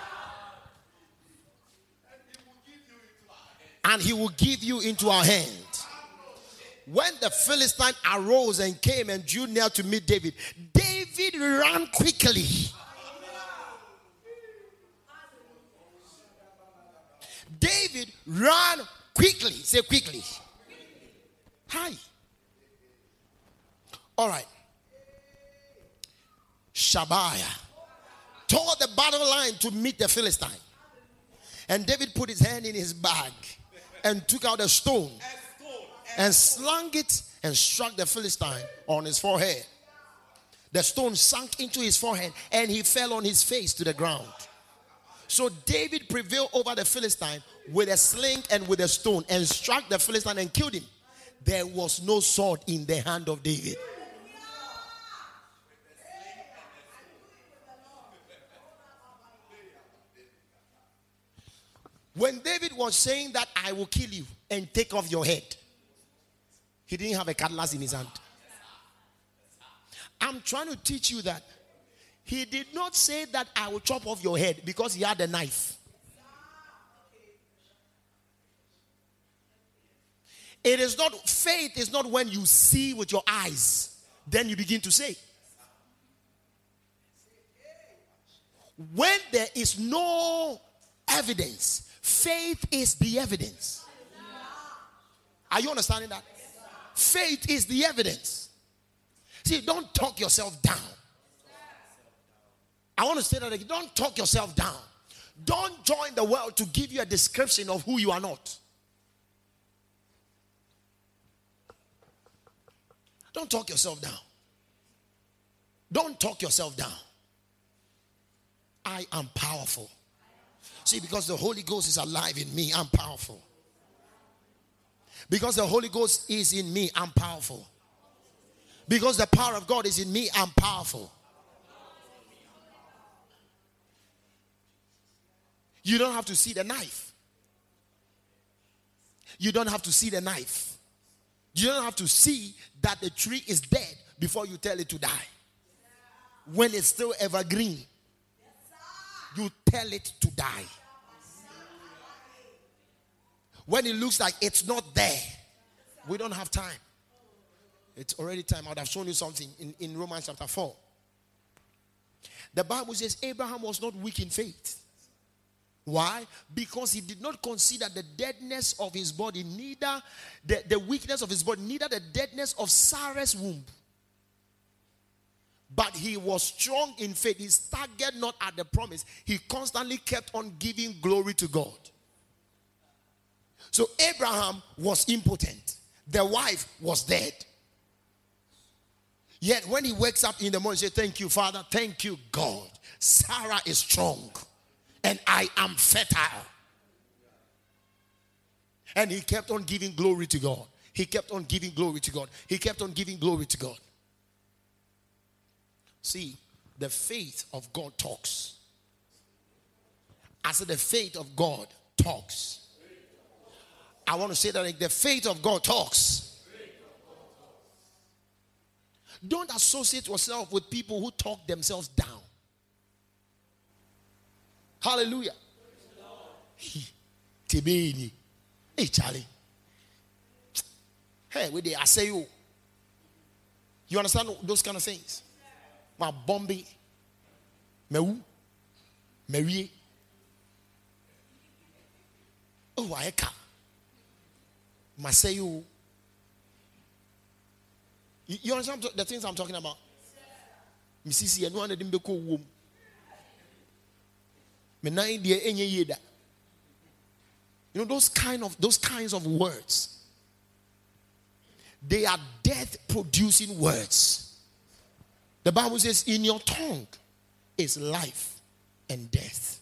and he will give you into our hand. When the Philistine arose and came and drew near to meet David, David ran quickly. David ran quickly. Say quickly. Hi. All right. Shabaya toward the battle line to meet the Philistine. And David put his hand in his bag and took out a stone and slung it and struck the Philistine on his forehead. The stone sunk into his forehead and he fell on his face to the ground. So David prevailed over the Philistine with a sling and with a stone and struck the Philistine and killed him. There was no sword in the hand of David. When David was saying that I will kill you and take off your head, he didn't have a cutlass in his hand. I'm trying to teach you that he did not say that I will chop off your head because he had a knife. It is not faith, is not when you see with your eyes, then you begin to say. when there is no evidence, faith is the evidence. Are you understanding that? Faith is the evidence. See, don't talk yourself down. I want to say that again. Don't talk yourself down. Don't join the world to give you a description of who you are not. Don't talk yourself down. Don't talk yourself down. I am powerful. See, because the Holy Ghost is alive in me, I'm powerful. Because the Holy Ghost is in me, I'm powerful. Because the power of God is in me, I'm powerful. You don't have to see the knife. You don't have to see the knife. You don't have to see that the tree is dead before you tell it to die. When it's still evergreen, you tell it to die. When it looks like it's not there, we don't have time. It's already time. I would have shown you something in, in Romans chapter 4. The Bible says Abraham was not weak in faith. Why? Because he did not consider the deadness of his body, neither the, the weakness of his body, neither the deadness of Sarah's womb. But he was strong in faith. He staggered not at the promise. He constantly kept on giving glory to God. So Abraham was impotent. The wife was dead. Yet when he wakes up in the morning, he says, Thank you, Father. Thank you, God. Sarah is strong and I am fertile. And he kept on giving glory to God. He kept on giving glory to God. He kept on giving glory to God. See, the faith of God talks. I said, the faith of God talks. I want to say that the faith of God talks. Don't associate yourself with people who talk themselves down. Hallelujah. Tibini. Hey, Charlie. Hey, where they I say you. You understand those kind of things? My Bombay. Mewu. Marie. Oh, I can't. Masayu. You, you understand the things I'm talking about? Mrs. Yanu and the Mbeko womb. You know those kind of those kinds of words. They are death producing words. The Bible says, In your tongue is life and death.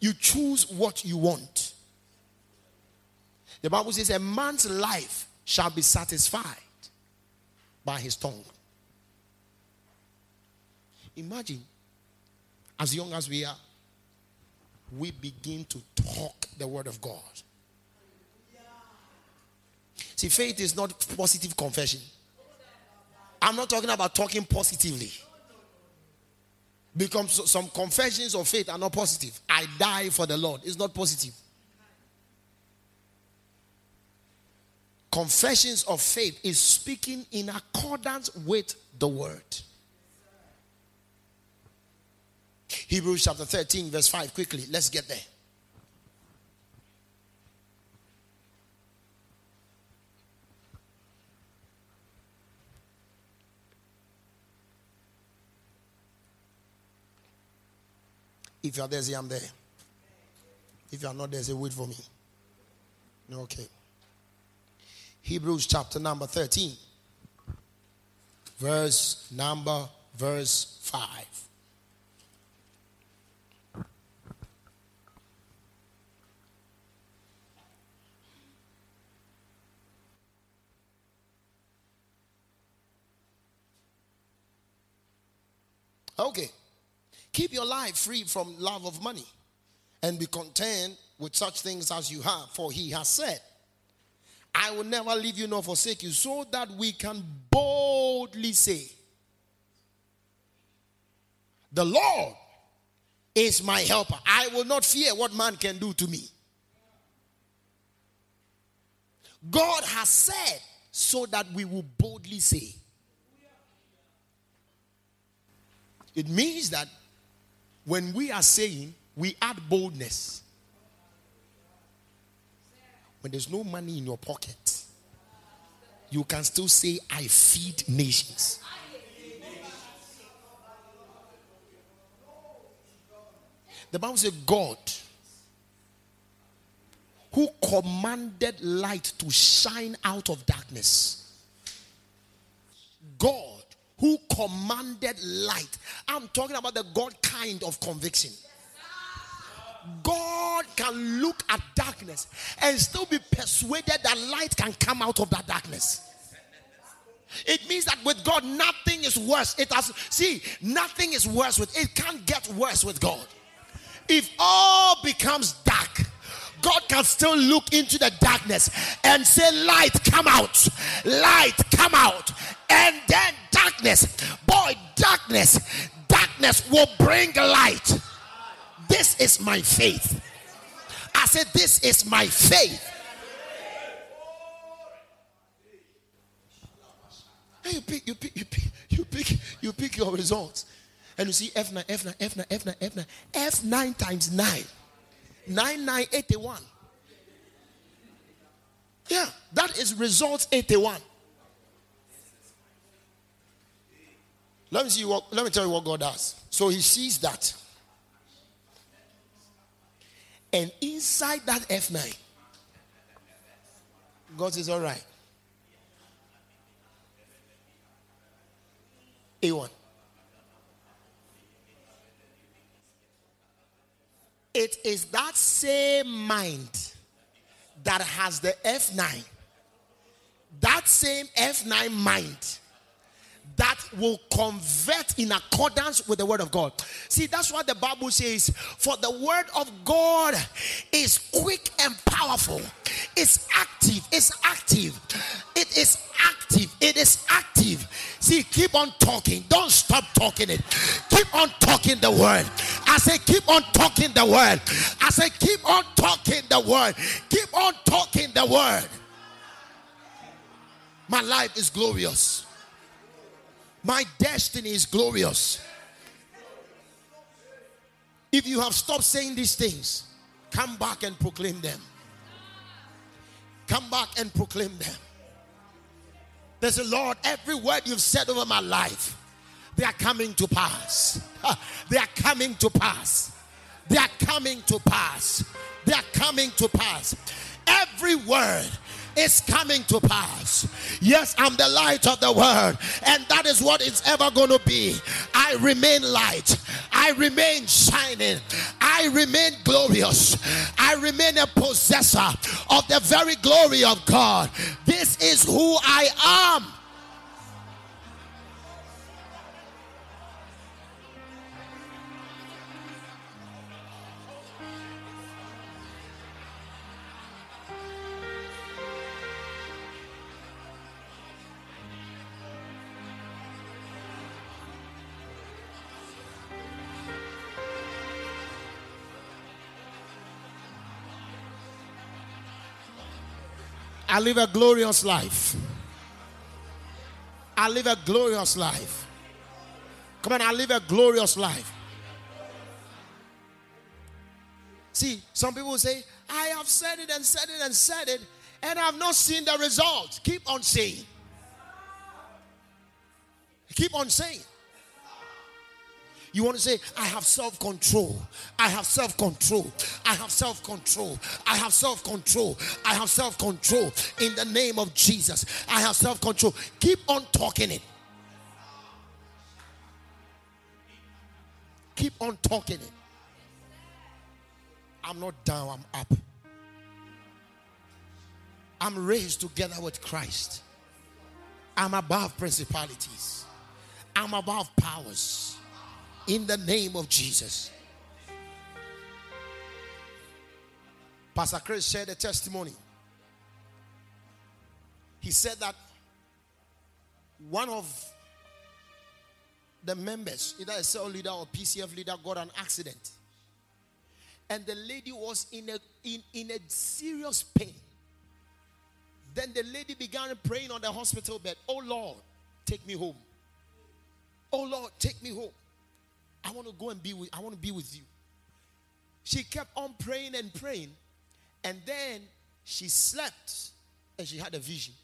You choose what you want. The Bible says, A man's life shall be satisfied by his tongue. Imagine, as young as we are, we begin to talk the word of God. See, faith is not positive confession. I'm not talking about talking positively. Because some confessions of faith are not positive. I die for the Lord. It's not positive. Confessions of faith is speaking in accordance with the word. Hebrews chapter 13, verse 5, quickly. Let's get there. If you are there, say I'm there. If you are not there, say wait for me. Okay. Hebrews chapter number 13, verse number verse 5. Okay. Keep your life free from love of money and be content with such things as you have, for he has said, I will never leave you nor forsake you, so that we can boldly say, The Lord is my helper. I will not fear what man can do to me. God has said, so that we will boldly say, It means that when we are saying, we add boldness. When there's no money in your pocket, you can still say, I feed nations. The Bible says, God who commanded light to shine out of darkness. God who commanded light. I'm talking about the God kind of conviction. God can look at darkness and still be persuaded that light can come out of that darkness. It means that with God, nothing is worse. It has see, nothing is worse with it can't get worse with God. If all becomes dark, God can still look into the darkness and say, Light, come out, light, come out, and then darkness, boy, darkness, darkness will bring light. This is my faith. I said, This is my faith. Hey, you pick, you pick, you pick, you pick, you pick your results. And you see F9, F9, F9, F9, F9, F9 times 9. 9981. Yeah, that is results 81. Let me see what let me tell you what God does. So he sees that. And inside that F9, God says, All right. A1. It is that same mind that has the F9. That same F9 mind that will convert in accordance with the word of God. See, that's what the Bible says. For the word of God is quick and powerful, it's active, it's active, it is active, it is active. See, keep on talking, don't stop talking it, keep on talking the word. I say, keep on talking the word. I say, keep on talking the word, keep on talking the word. My life is glorious. My destiny is glorious. If you have stopped saying these things, come back and proclaim them. Come back and proclaim them. There's a Lord, every word you've said over my life, they are coming to pass. They are coming to pass. They are coming to pass. They are coming to pass. Every word is coming to pass. Yes, I'm the light of the world, and that is what it's ever going to be. I remain light, I remain shining, I remain glorious, I remain a possessor of the very glory of God. This is who I am. I live a glorious life. I live a glorious life. Come on, I live a glorious life. See, some people say, I have said it and said it and said it, and I've not seen the result. Keep on saying. Keep on saying. You want to say, I have self control. I have self control. I have self control. I have self control. I have self control. In the name of Jesus, I have self control. Keep on talking it. Keep on talking it. I'm not down, I'm up. I'm raised together with Christ. I'm above principalities. I'm above powers in the name of Jesus. Pastor Chris shared a testimony. He said that one of the members, either a cell leader or PCF leader, got an accident. And the lady was in a, in, in a serious pain. Then the lady began praying on the hospital bed, Oh Lord, take me home. Oh Lord, take me home. I want to go and be with I want to be with you. She kept on praying and praying, and then she slept and she had a vision.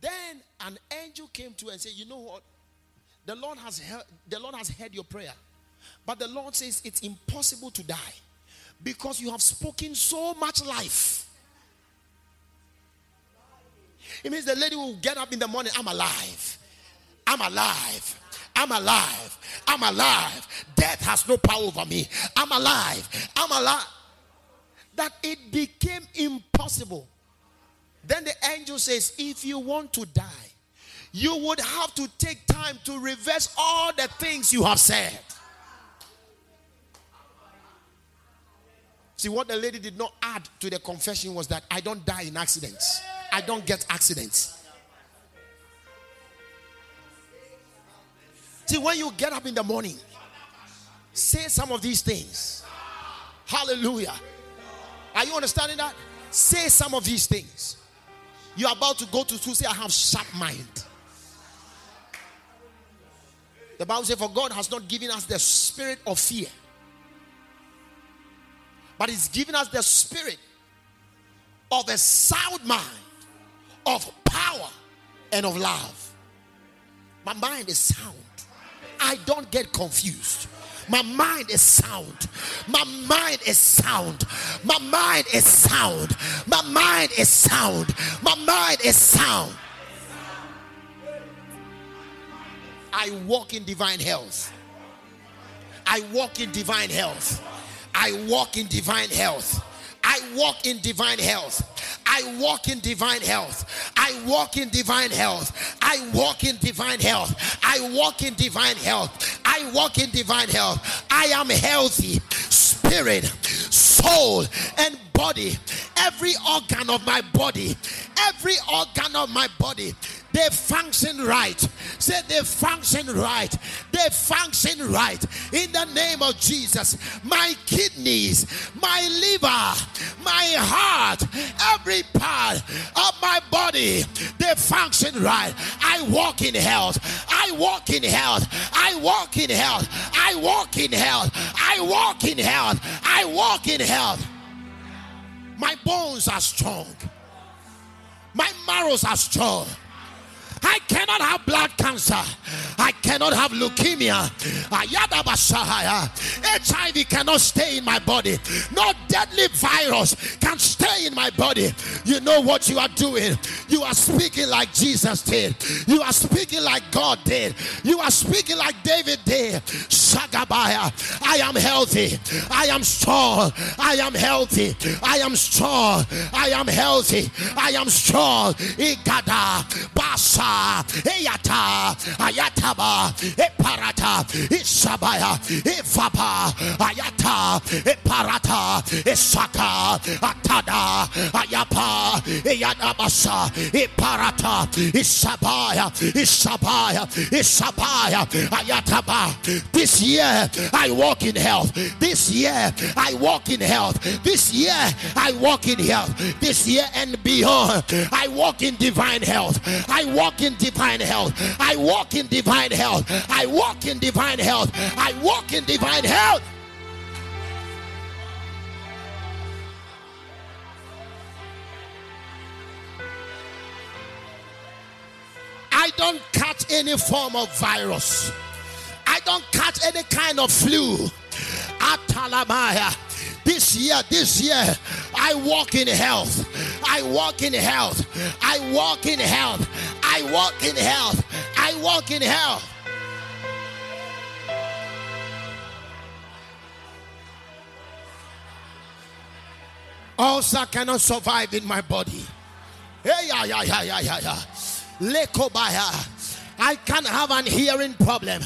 Then an angel came to her and said, You know what? The Lord has heard, the Lord has heard your prayer. But the Lord says it's impossible to die because you have spoken so much life. It means the lady will get up in the morning, I'm alive. I'm alive. I'm alive. I'm alive. Death has no power over me. I'm alive. I'm alive. That it became impossible. Then the angel says, If you want to die, you would have to take time to reverse all the things you have said. See, what the lady did not add to the confession was that I don't die in accidents, I don't get accidents. See, when you get up in the morning, say some of these things. Hallelujah. Are you understanding that? Say some of these things. You're about to go to school, say, I have sharp mind. The Bible says, For God has not given us the spirit of fear, but He's given us the spirit of a sound mind, of power, and of love. My mind is sound. I don't get confused. My mind is sound. My mind is sound. My mind is sound. My mind is sound. My mind is sound. I walk in divine health. I walk in divine health. I walk in divine health. I walk in divine health. I walk in divine health. I walk in divine health. I walk in divine health. I walk in divine health. I walk in divine health. I am healthy, spirit, soul, and body. Every organ of my body, every organ of my body they function right. Say they function right. They function right. In the name of Jesus, my kidneys, my liver, my heart, every part of my body, they function right. I walk in health. I walk in health. I walk in health. I walk in health. I walk in health. I walk in health. My bones are strong. My marrows are strong. I cannot have blood cancer. I cannot have leukemia. HIV cannot stay in my body. No deadly virus can stay in my body. You know what you are doing? You are speaking like Jesus did. You are speaking like God did. You are speaking like David did. I am healthy. I am strong. I am healthy. I am strong. I am healthy. I am strong. Igada. Basa. Eyata, Ayataba, Eparata, Isabaya, Evapa, Ayata, Eparata, Esaka, Atada, Ayapa, Eyanabasa, Eparata, Isabaya, Isabaya, Isabaya, Ayataba. This year I walk in health. This year I walk in health. This year I walk in health. This year and beyond I walk in divine health. I walk in divine health. I walk in divine health. I walk in divine health. I walk in divine health. I don't catch any form of virus. I don't catch any kind of flu. Atalamaya. This year, this year, I walk in health. I walk in health. I walk in health. I walk in health. I walk in health. Ulcer cannot survive in my body. Hey, yeah, yeah, yeah, yeah, yeah, yeah. I can have an hearing problem.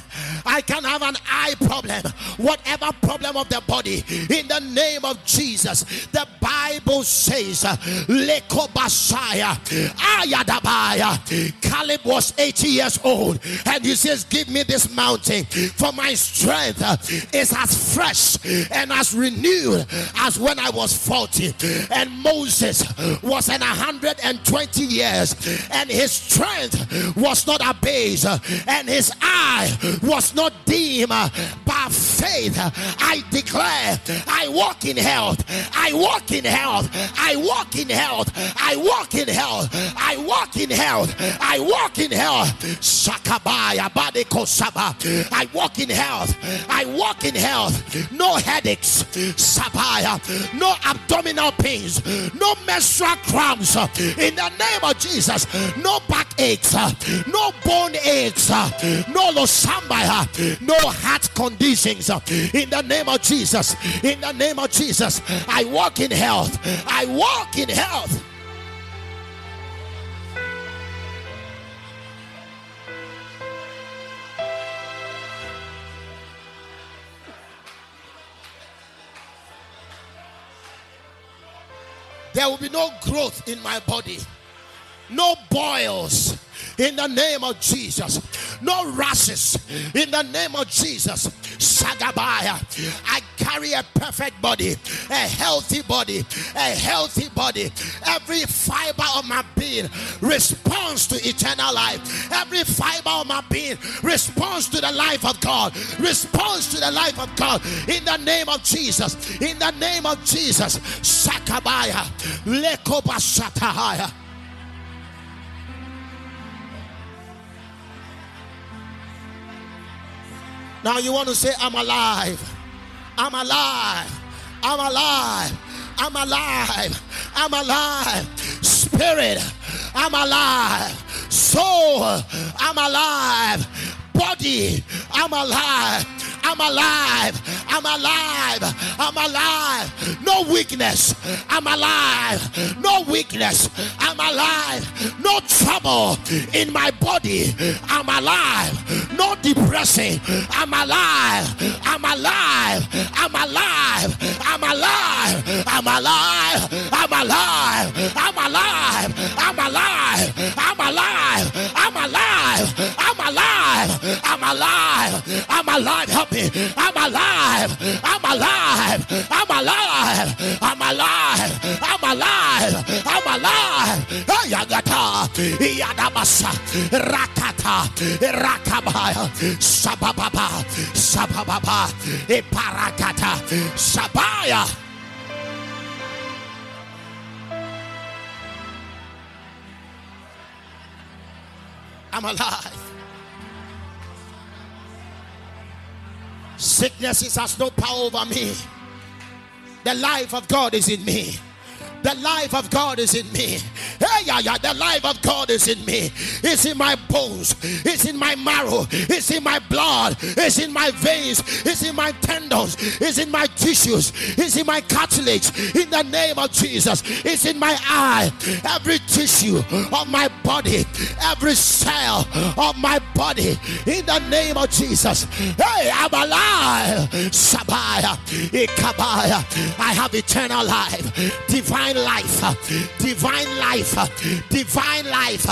I can have an eye problem. Whatever problem of the body, in the name of Jesus, the Bible says, Lekobashaya, Ayadabaya. Caleb was 80 years old, and he says, Give me this mountain, for my strength is as fresh and as renewed as when I was 40. And Moses was in 120 years, and his strength was not abated, and his eye was not dim. Uh, by faith, uh, I declare I walk in health. I walk in health. I walk in health. I walk in health. I walk in health. I walk in health. Sakabaya Badekosaba. I walk in health. I walk in health. No headaches. Sabaya. No abdominal pains. No menstrual cramps. In the name of Jesus. No backaches. No bone aches. No losamba. No heart conditions. In the name of Jesus. In the name of Jesus. I walk in health. I walk in health. There will be no growth in my body, no boils in the name of Jesus, no rashes in the name of Jesus. Sagabaya, I carry a perfect body, a healthy body, a healthy body. Every fiber of my being responds to eternal life. Every fiber of my being responds to the life of God, responds to the life of God in the name of Jesus. In the name of Jesus, Sakabaya, Lekobashatahaya. Now you want to say, I'm alive. I'm alive. I'm alive. I'm alive. I'm alive. Spirit, I'm alive. Soul, I'm alive. Body, I'm alive. I'm alive. I'm alive. I'm alive. No weakness. I'm alive. No weakness. I'm alive. No trouble in my body. I'm alive. No depressing. I'm alive. I'm alive. I'm alive. I'm alive. I'm alive. I'm alive. I'm alive. I'm alive. I'm alive. I'm alive. I'm alive. I'm alive. I'm alive. Help me. I'm alive. I'm alive. I'm alive. I'm alive. I'm alive. I'm alive. Yagata. Yadabasa. Rakata. Rakabaya. Sabababa. Sabababa. Iparakata. Sabaya. I'm alive. Sicknesses has no power over me. The life of God is in me. The life of God is in me. Hey, yeah, yeah, the life of God is in me. It's in my bones. It's in my marrow. It's in my blood. It's in my veins. It's in my tendons. It's in my tissues. It's in my cartilage. In the name of Jesus. It's in my eye. Every tissue of my body. Every cell of my body. In the name of Jesus. Hey, I'm alive. Sabaya. Ikabaya. I have eternal life. Divine life, divine life, divine life,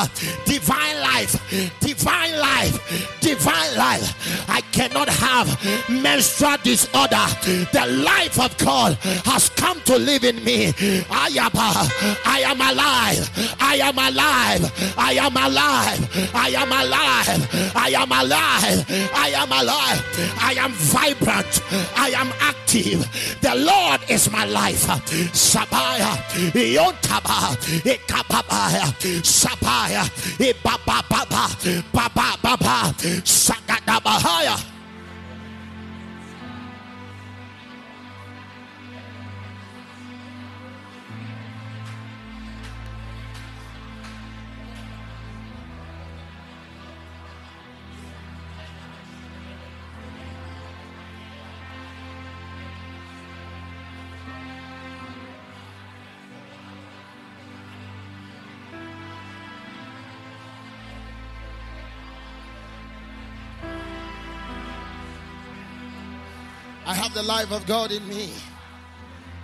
divine life, divine life, divine life. I cannot have menstrual disorder. The life of God has come to live in me. I am, I am alive. I am alive. I am alive. I am alive. I am alive. I am alive. I am vibrant. I am active. The Lord is my life. Sabaya. Yontaba, Ekababaya, Sapaya, Ebabababa, Babababa, Sakadabahaya. Have the life of God in me.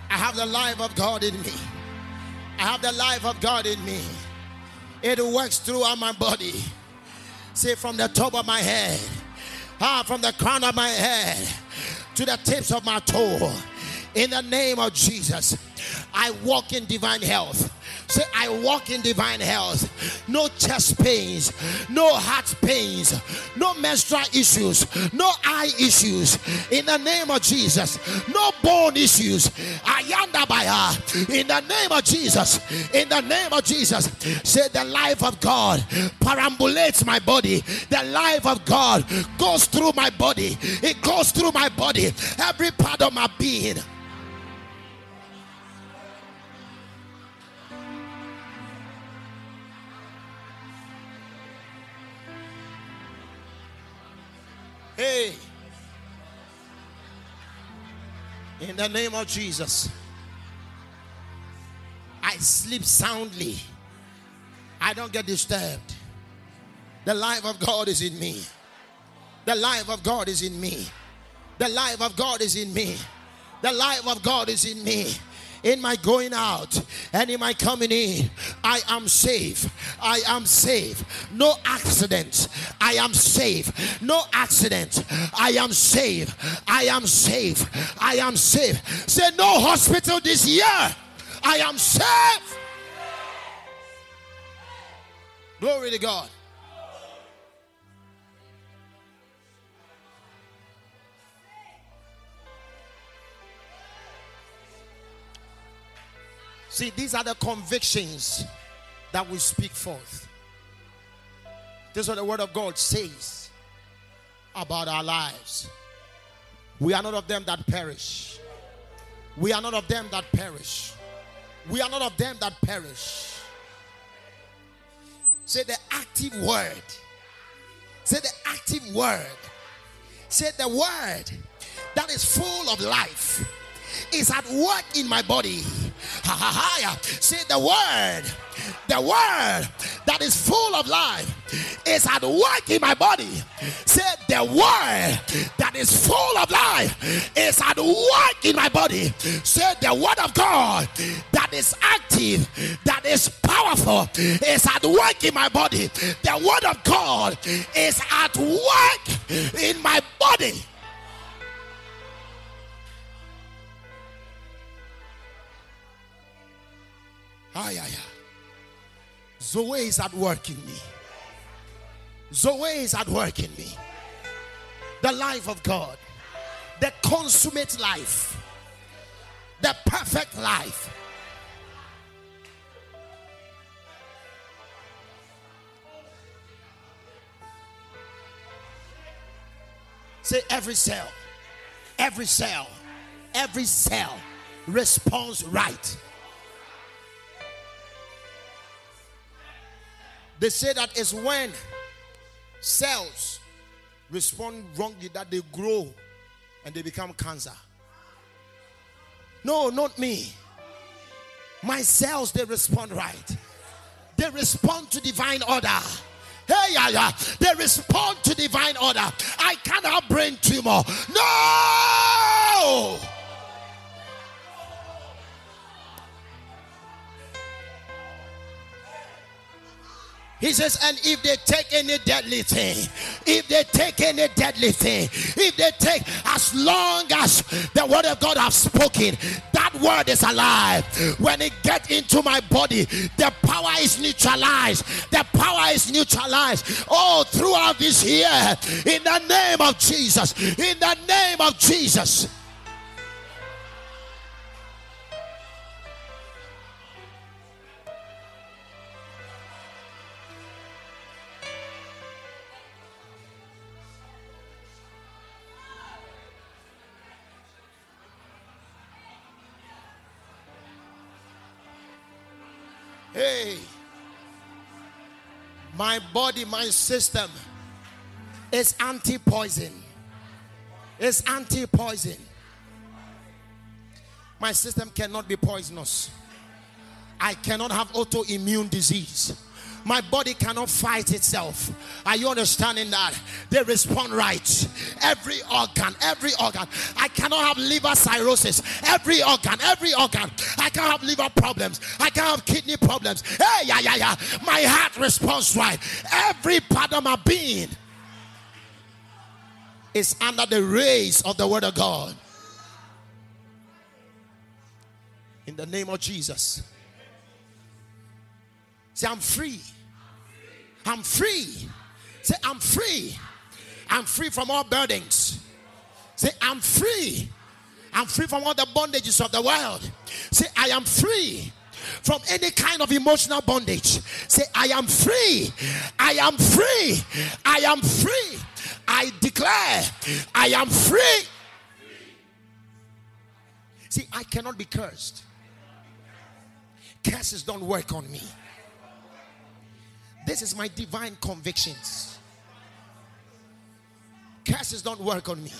I have the life of God in me. I have the life of God in me. It works throughout my body. Say from the top of my head, ah, from the crown of my head to the tips of my toe. In the name of Jesus, I walk in divine health. Say, I walk in divine health. No chest pains, no heart pains, no menstrual issues, no eye issues. In the name of Jesus, no bone issues. Ayanda baya. In the name of Jesus, in the name of Jesus, say the life of God perambulates my body. The life of God goes through my body. It goes through my body, every part of my being. In the name of Jesus. I sleep soundly. I don't get disturbed. The life of God is in me. The life of God is in me. The life of God is in me. The life of God is in me in my going out and in my coming in. I am safe. I am safe. No accident. I am safe. No accident. I am safe. I am safe. I am safe. Say no hospital this year. I am safe. Glory to God. See, these are the convictions that we speak forth. This is what the word of God says about our lives. We are not of them that perish. We are not of them that perish. We are not of them that perish. Say the active word. Say the active word. Say the word that is full of life is at work in my body. Ha ha ha. Say the word, the word that is full of life is at work in my body. Say the word that is full of life is at work in my body. Say the word of God that is active, that is powerful, is at work in my body. The word of God is at work in my body. Ay, ay, ay. Zoe is at work in me. Zoe is at work in me. The life of God, the consummate life, the perfect life. Say every cell, every cell, every cell responds right. They say that it's when cells respond wrongly that they grow and they become cancer. No, not me. My cells, they respond right. They respond to divine order. Hey, yeah, yeah. They respond to divine order. I cannot brain tumor. No! He says, and if they take any deadly thing, if they take any deadly thing, if they take as long as the word of God have spoken, that word is alive. When it get into my body, the power is neutralized. The power is neutralized. Oh, throughout this year, in the name of Jesus, in the name of Jesus. Hey, my body, my system is anti poison. It's anti poison. My system cannot be poisonous. I cannot have autoimmune disease. My body cannot fight itself. Are you understanding that? They respond right. Every organ, every organ. I cannot have liver cirrhosis. Every organ, every organ. I can't have liver problems. I can't have kidney problems. Hey, yeah, yeah, yeah. My heart responds right. Every part of my being is under the rays of the word of God. In the name of Jesus. Say, I'm free. I'm free. Say, I'm free. I'm free from all burdens. Say, I'm free. I'm free from all the bondages of the world. Say, I am free from any kind of emotional bondage. Say, I am free. I am free. I am free. I declare, I am free. See, I cannot be cursed. Curses don't work on me. This is my divine convictions. Curses don't work on me.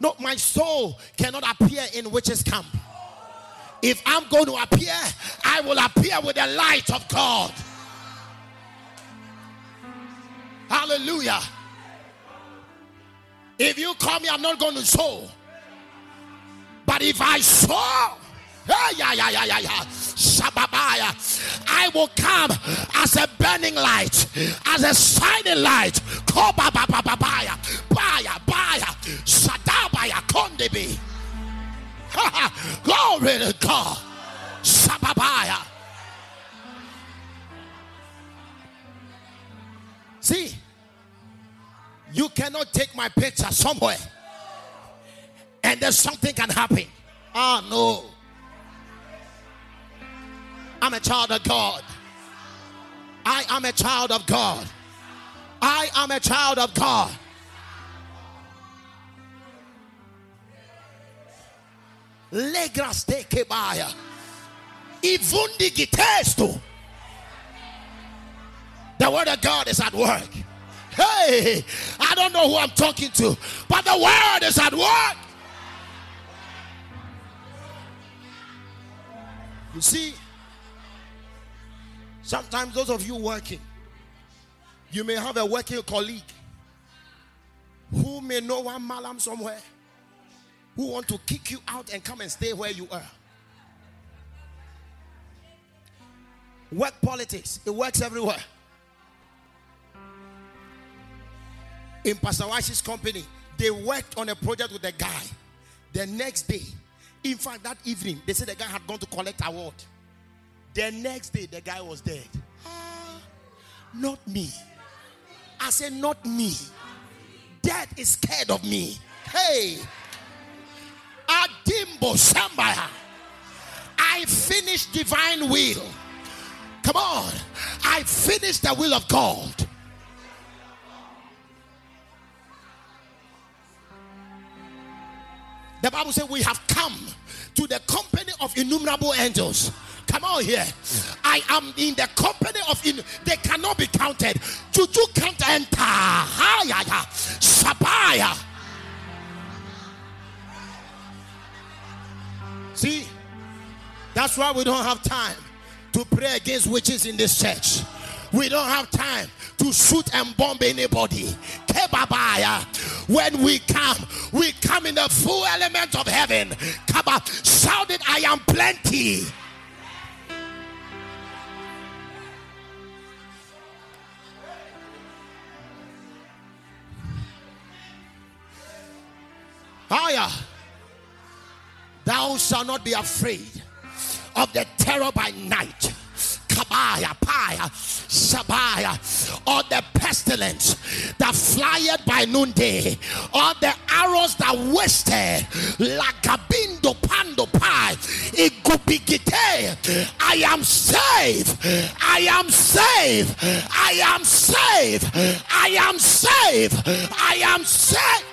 No, my soul cannot appear in witches' camp. If I'm going to appear, I will appear with the light of God. Hallelujah. If you call me, I'm not going to sow. But if I sow, yeah, yeah, yeah, yeah, yeah, Shababaya, I will come as a burning light, as a shining light. Kobabababaya, baya, baya, sadabaya, kondebi. Glory to God. Shababaya. See, you cannot take my picture somewhere and then something can happen. Ah, no. I'm a child of God. I am a child of God. I am a child of God. Legras de kebaya. The word of God is at work. Hey, I don't know who I'm talking to, but the word is at work. You see, sometimes those of you working, you may have a working colleague who may know one malam somewhere who want to kick you out and come and stay where you are. Work politics, it works everywhere. In Pastor Wash's company, they worked on a project with a guy. The next day, in fact, that evening, they said the guy had gone to collect award. The next day, the guy was dead. Ah, not me. I said, not me. Death is scared of me. Hey, Adimbo Sambaya. I finished divine will. Come on. I finished the will of God. The Bible says we have come to the company of innumerable angels. Come on here. I am in the company of in they cannot be counted. Juju can't enter. Hayaya. Sabaya. See, that's why we don't have time to pray against witches in this church. We don't have time to shoot and bomb anybody. Kebabaya. When we come, we come in the full element of heaven. Kaba, shout it, I am plenty. Higher. Thou shalt not be afraid of the terror by night. Kabaya, Paya, Sabaya, or the pestilence that flieth by noonday, or the arrows that wasted, Lagabindo Pando Pai, Igubigite. I am safe, I am safe, I am safe, I am safe, I am saved.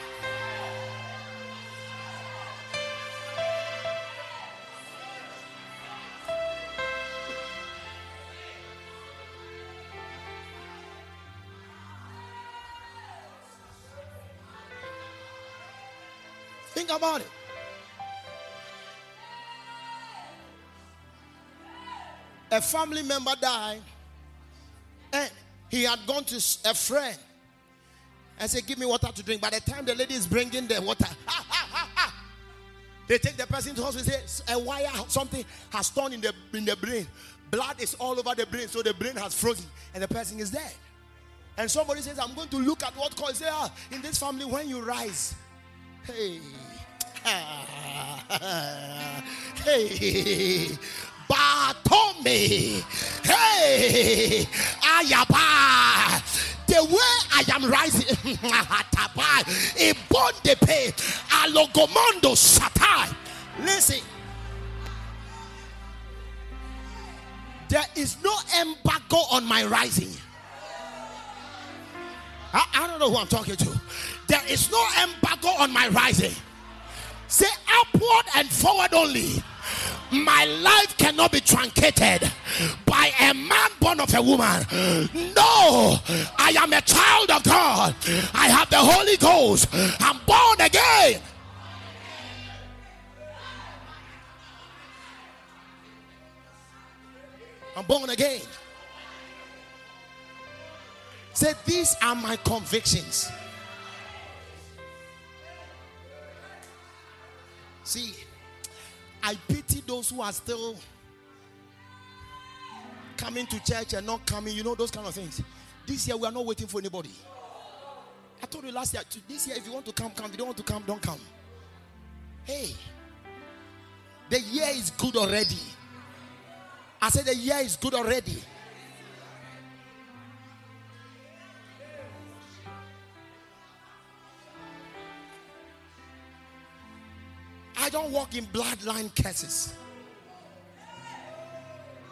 Think about it. A family member died, and he had gone to a friend and said, Give me water to drink. By the time the lady is bringing the water, ha, ha, ha, they take the person to hospital. And say a wire, something has torn in the in the brain. Blood is all over the brain, so the brain has frozen, and the person is dead. And somebody says, I'm going to look at what caused. Say, ah, in this family, when you rise, hey, [LAUGHS] hey, Batome. Hey, Ayaba. The way I am rising, [LAUGHS] Ibondepe, Alogomondo Satai. Listen. There is no embargo on my rising. I, I don't know who I'm talking to. There is no embargo on my rising. Say upward and forward only. My life cannot be truncated by a man born of a woman. No, I am a child of God. I have the Holy Ghost. I'm born again. I'm born again. Say, these are my convictions. See, I pity those who are still coming to church and not coming, you know, those kind of things. This year, we are not waiting for anybody. I told you last year, this year, if you want to come, come. If you don't want to come, don't come. Hey, the year is good already. I said, the year is good already. Don't walk in bloodline curses.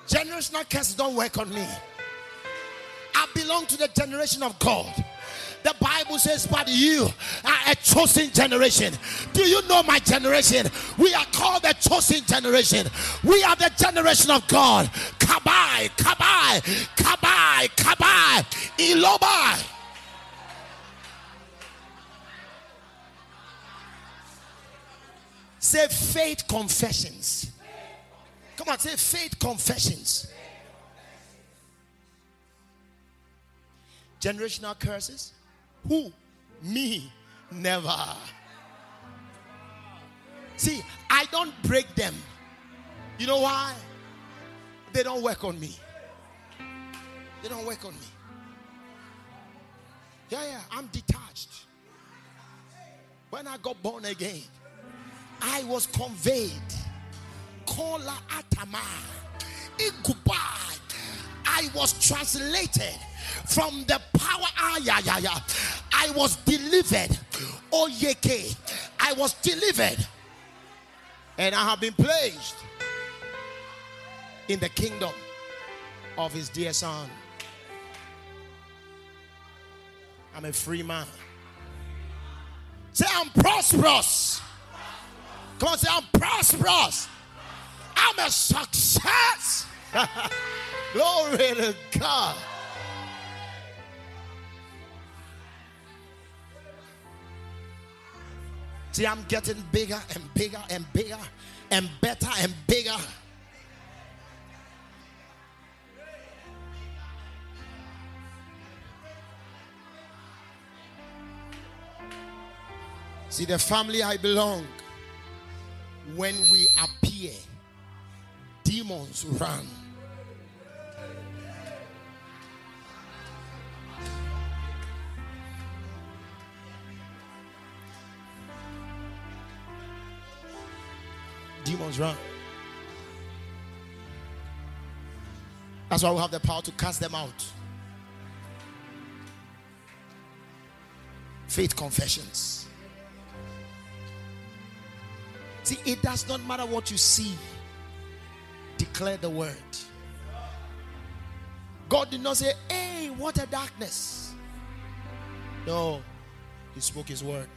Generational curses don't work on me. I belong to the generation of God. The Bible says, but you are a chosen generation. Do you know my generation? We are called the chosen generation. We are the generation of God. Kabai, Kabai, Kabai, Kabai, Ilobai. Say faith confessions. Come on, say faith confessions. Generational curses. Who? Me. Never. See, I don't break them. You know why? They don't work on me. They don't work on me. Yeah, yeah, I'm detached. When I got born again, I was conveyed. Kola Atama. I was translated from the power. Ah. I was delivered. Oh, yeke. I was delivered. And I have been placed in the kingdom of his dear son. I'm a free man. Say, I'm prosperous. Come on, say, I'm prosperous. I'm a success. [LAUGHS] Glory to God. See, I'm getting bigger and bigger and bigger and better and bigger. See, the family I belong, when we appear, demons run. Demons run. That's why we have the power to cast them out. Faith confessions. See, it does not matter what you see, declare the word. God did not say, Hey, what a darkness. No, He spoke His word.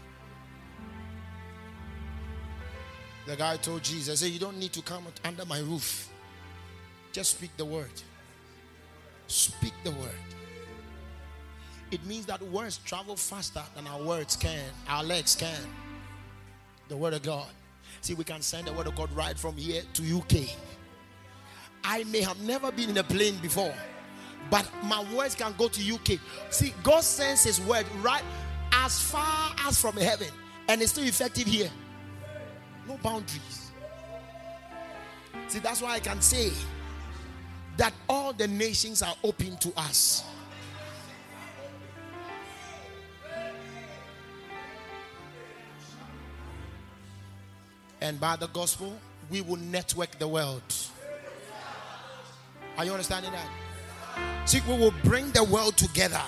The guy told Jesus, "Say You don't need to come under my roof. Just speak the word. Speak the word. It means that words travel faster than our words can, our legs can. The word of God. See, we can send the word of God right from here to UK. I may have never been in a plane before, but my words can go to UK. See, God sends His word right as far as from heaven, and it's still effective here. No boundaries. See, that's why I can say that all the nations are open to us. And by the gospel, we will network the world. Are you understanding that? See, we will bring the world together.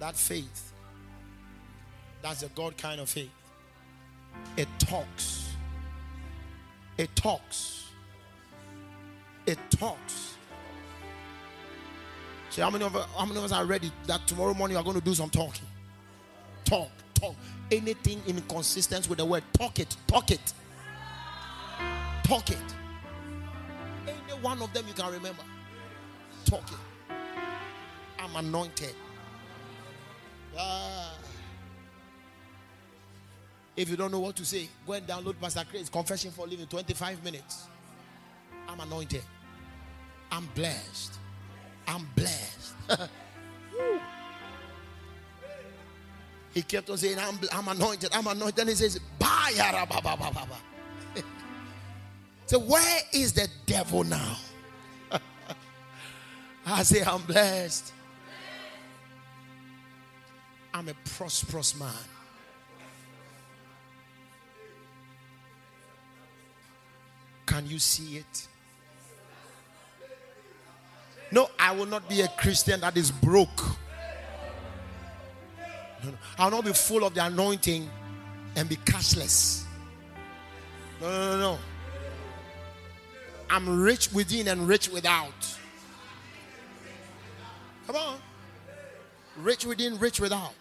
That faith, that's a God kind of faith. It talks. It talks. It talks. See, how many of us, how many of us are ready that tomorrow morning you are going to do some talking? Talk, talk. Anything inconsistent with the word, talk it, talk it. Talk it. Any one of them you can remember. Talk it. I'm anointed. Ah. If you don't know what to say, go and download Pastor Chris Confession for Living 25 minutes. I'm anointed. I'm blessed. I'm blessed. [LAUGHS] he kept on saying, I'm, I'm anointed. I'm anointed. Then he says, [LAUGHS] So, where is the devil now? [LAUGHS] I say, I'm blessed. I'm a prosperous man. Can you see it? No, I will not be a Christian that is broke. No, no. I will not be full of the anointing and be cashless. No, no, no, no. I'm rich within and rich without. Come on. Rich within, rich without.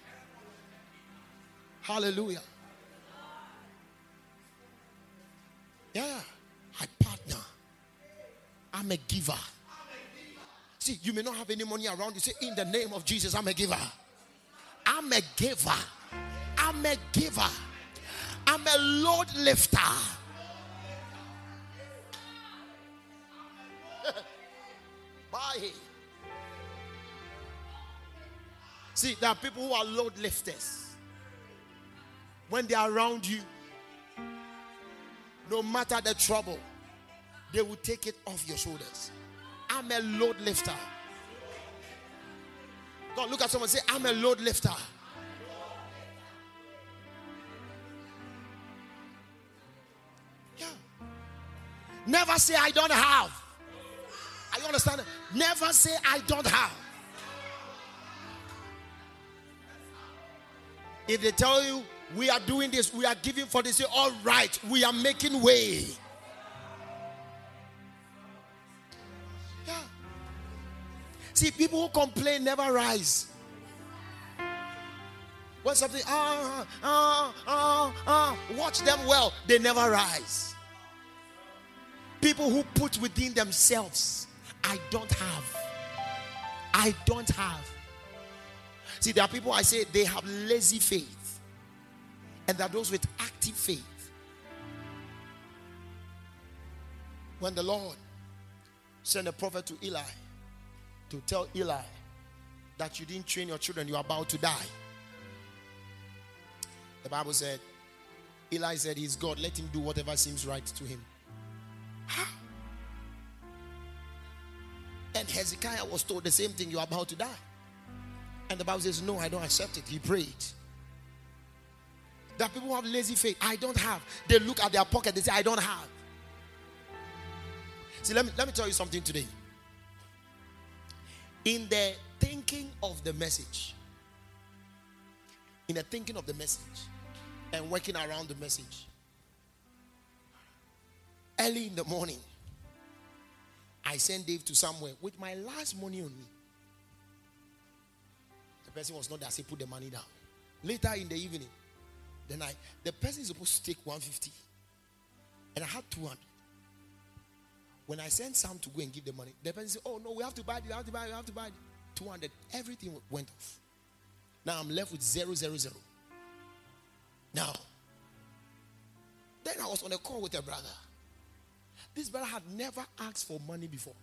Hallelujah. Yeah. I partner. I'm a giver. See, you may not have any money around you. Say, in the name of Jesus, I'm a giver. I'm a giver. I'm a giver. I'm a load lifter. [LAUGHS] Bye. See, there are people who are load lifters. When they are around you, no matter the trouble, they will take it off your shoulders. I'm a load lifter. God, look at someone say, I'm a load lifter. Yeah. Never say I don't have. Are you understand? Never say I don't have. If they tell you we are doing this, we are giving for this, say, all right, we are making way. See, people who complain never rise. When something, ah, ah, ah, ah, watch them well, they never rise. People who put within themselves, I don't have. I don't have. See, there are people I say they have lazy faith, and there are those with active faith. When the Lord sent a prophet to Eli to tell Eli that you didn't train your children, you're about to die. The Bible said, Eli said, He's God, let him do whatever seems right to him. And Hezekiah was told the same thing, you're about to die. And the Bible says, No, I don't accept it. He prayed. That people have lazy faith. I don't have. They look at their pocket, they say, I don't have. See, let me, let me tell you something today. In the thinking of the message, in the thinking of the message, and working around the message, early in the morning, I sent Dave to somewhere with my last money on me. The person was not there, so put the money down. Later in the evening, then I the person is supposed to take 150. And I had 200. When I sent Sam to go and give the money, the person said, Oh no, we have to buy it, we have to buy it, we have to buy it. 200. Everything went off. Now I'm left with zero, zero, zero. Now, then I was on a call with a brother. This brother had never asked for money before.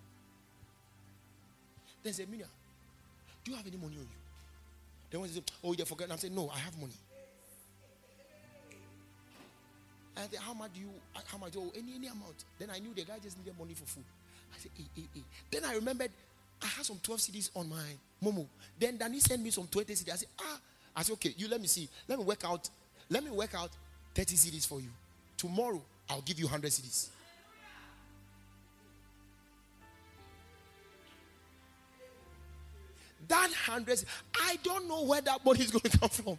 Then said, Minia, do you have any money on you? Then he said, Oh, you forgot. I'm saying, No, I have money. And I said, How much do you how much oh any any amount? Then I knew the guy just needed money for food. I said, hey, hey, hey. Then I remembered I had some 12 cedis on my Momo. Then Danny sent me some 20 cedis. I said, Ah, I said, okay, you let me see. Let me work out. Let me work out 30 cedis for you. Tomorrow, I'll give you 100 cedis. That hundred, I don't know where that money is going to come from.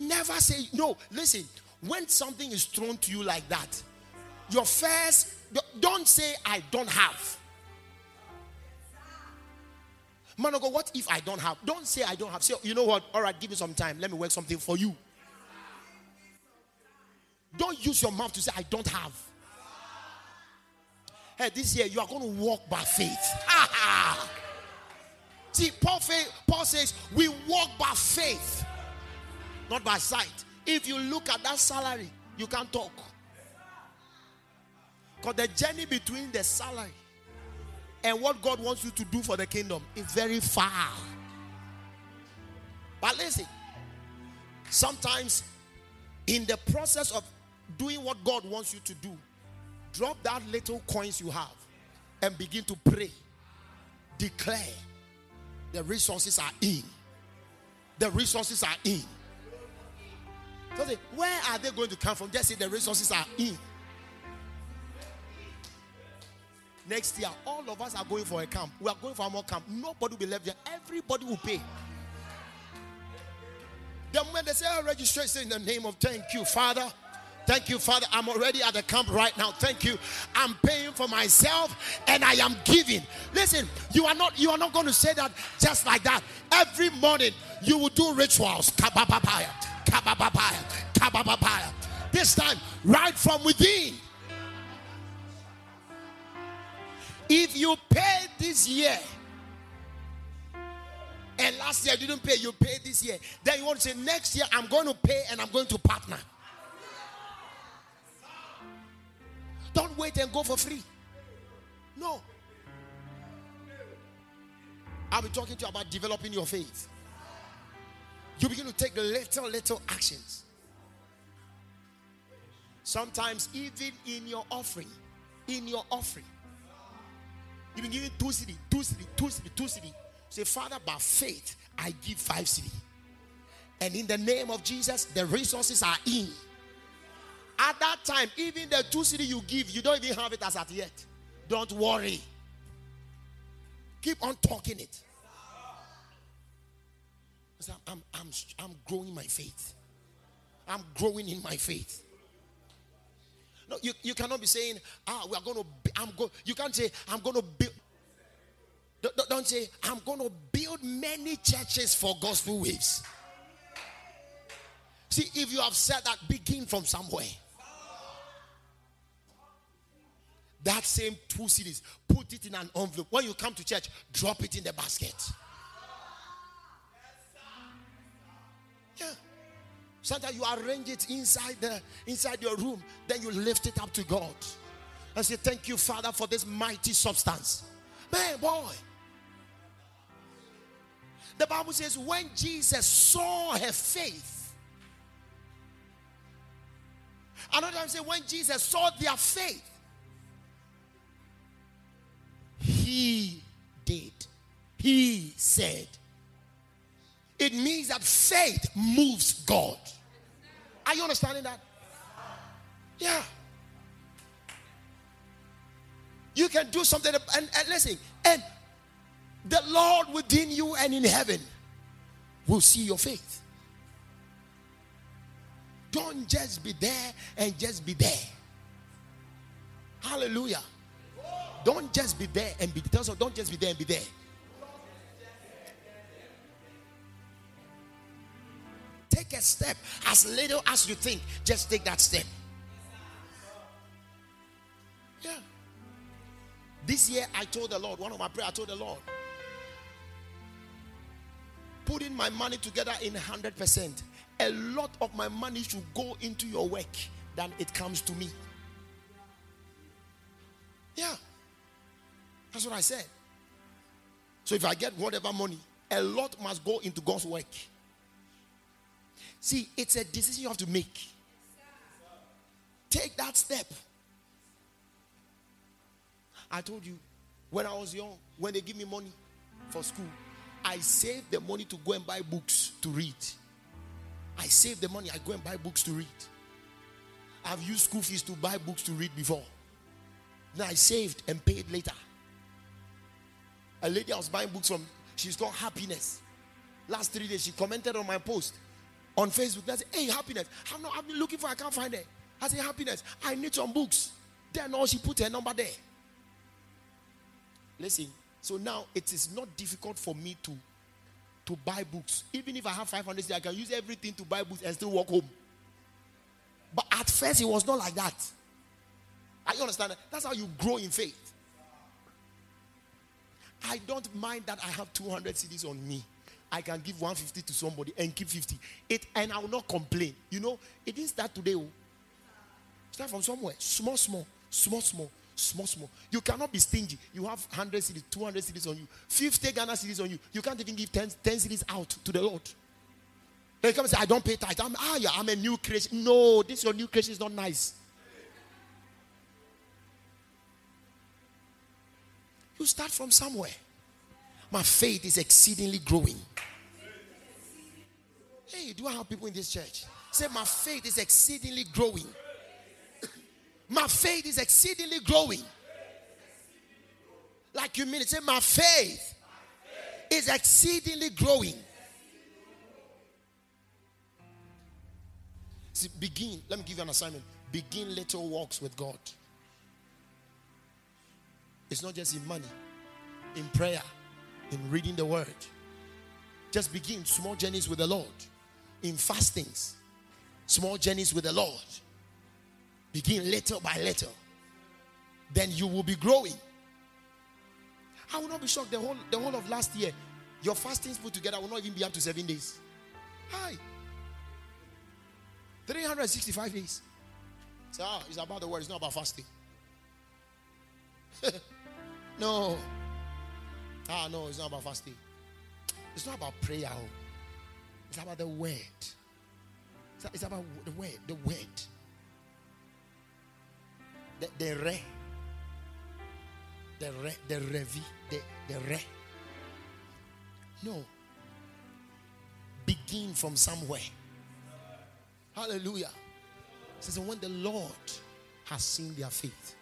Never say no. Listen, when something is thrown to you like that, your first don't say I don't have. Man of God, what if I don't have? Don't say I don't have. Say, you know what? All right, give me some time. Let me work something for you. Don't use your mouth to say I don't have. Hey, this year you are going to walk by faith. [LAUGHS] See, Paul, Paul says we walk by faith not by sight. If you look at that salary, you can't talk. Because the journey between the salary and what God wants you to do for the kingdom is very far. But listen, sometimes in the process of doing what God wants you to do, drop that little coins you have and begin to pray. Declare the resources are in. The resources are in. So say, where are they going to come from? Just say the resources are in. Next year, all of us are going for a camp. We are going for a more camp. Nobody will be left there. Everybody will pay. Then when they say oh, registration in the name of thank you, Father. Thank you, Father. I'm already at the camp right now. Thank you. I'm paying for myself and I am giving. Listen, you are not you are not going to say that just like that. Every morning you will do rituals. This time, right from within. If you pay this year, and last year you didn't pay, you pay this year, then you want to say, next year I'm going to pay and I'm going to partner. Don't wait and go for free. No. I'll be talking to you about developing your faith you begin to take little, little actions. Sometimes, even in your offering, in your offering, you've been giving two cedi, two cedi, two cedi, two cedi. Say, Father, by faith, I give five cedi. And in the name of Jesus, the resources are in. At that time, even the two cedi you give, you don't even have it as at yet. Don't worry. Keep on talking it. I'm, I'm, I'm growing my faith. I'm growing in my faith. No, you, you cannot be saying, ah, we are going to, I'm go. You can't say, I'm going to build. Don't, don't say, I'm going to build many churches for gospel waves. See, if you have said that, begin from somewhere. That same two cedis, put it in an envelope. When you come to church, drop it in the basket. Sometimes you arrange it inside the inside your room, then you lift it up to God and say, Thank you, Father, for this mighty substance. Man, boy. The Bible says, when Jesus saw her faith, another time say, when Jesus saw their faith, he did. He said, it means that faith moves God. Are you understanding that? Yeah. You can do something, and, and listen, and the Lord within you and in heaven will see your faith. Don't just be there and just be there. Hallelujah. Don't just be there and be there. Don't just be there and be there. Take a step as little as you think. Just take that step. Yeah. This year I told the Lord, one of my prayer, I told the Lord, putting my money together in 100%. A lot of my money should go into your work than it comes to me. Yeah. That's what I said. So if I get whatever money, a lot must go into God's work. See, it's a decision you have to make. Take that step. I told you, When I was young, when they give me money for school, I save the money to go and buy books to read. I save the money, I go and buy books to read. I've used school fees to buy books to read before. Now I saved and paid later. A lady I was buying books from, she's called Happiness. Last three days, she commented on my post on Facebook. I said, Hey, Happiness, I'm not, I've been looking for, I can't find it. I say, Happiness, I need some books. Then all she put her number there. Listen, so now it is not difficult for me to to buy books. Even if I have 500, I can use everything to buy books and still walk home. But at first, it was not like that. You understand? That's how you grow in faith. I don't mind that I have 200 cedis on me. I can give 150 to somebody and keep 50. It and I will not complain. You know, it didn't start today. Oh. Start from somewhere. Small, small, small, small, small, small. You cannot be stingy. You have 100 cedis, 200 cedis on you, 50 Ghana cedis on you. You can't even give 10, 10 cedis out to the Lord. They come and say, I don't pay tithe. I'm, ah, yeah, I'm a new creation. No, this your new creation is not nice. You start from somewhere. My faith is exceedingly growing. Hey, do I have people in this church? Say, My faith is exceedingly growing. [COUGHS] My faith is exceedingly growing. Like you mean it. Say, My faith is exceedingly growing. See, begin. Let me give you an assignment. Begin little walks with God. It's not just in money, in prayer, in reading the word. Just begin small journeys with the Lord. In fastings, small journeys with the Lord. Begin little by little. Then you will be growing. I will not be shocked the whole the whole of last year. Your fastings put together will not even be up to seven days. Hi. 365 days. So it's about the word, it's not about fasting. [LAUGHS] no. Ah, no, it's not about fasting. It's not about prayer. Oh. It's about the word. It's about the word. The word. The, the re. The re. The revi. The, the re. No. Begin from somewhere. Hallelujah. It says, when the Lord has seen their faith,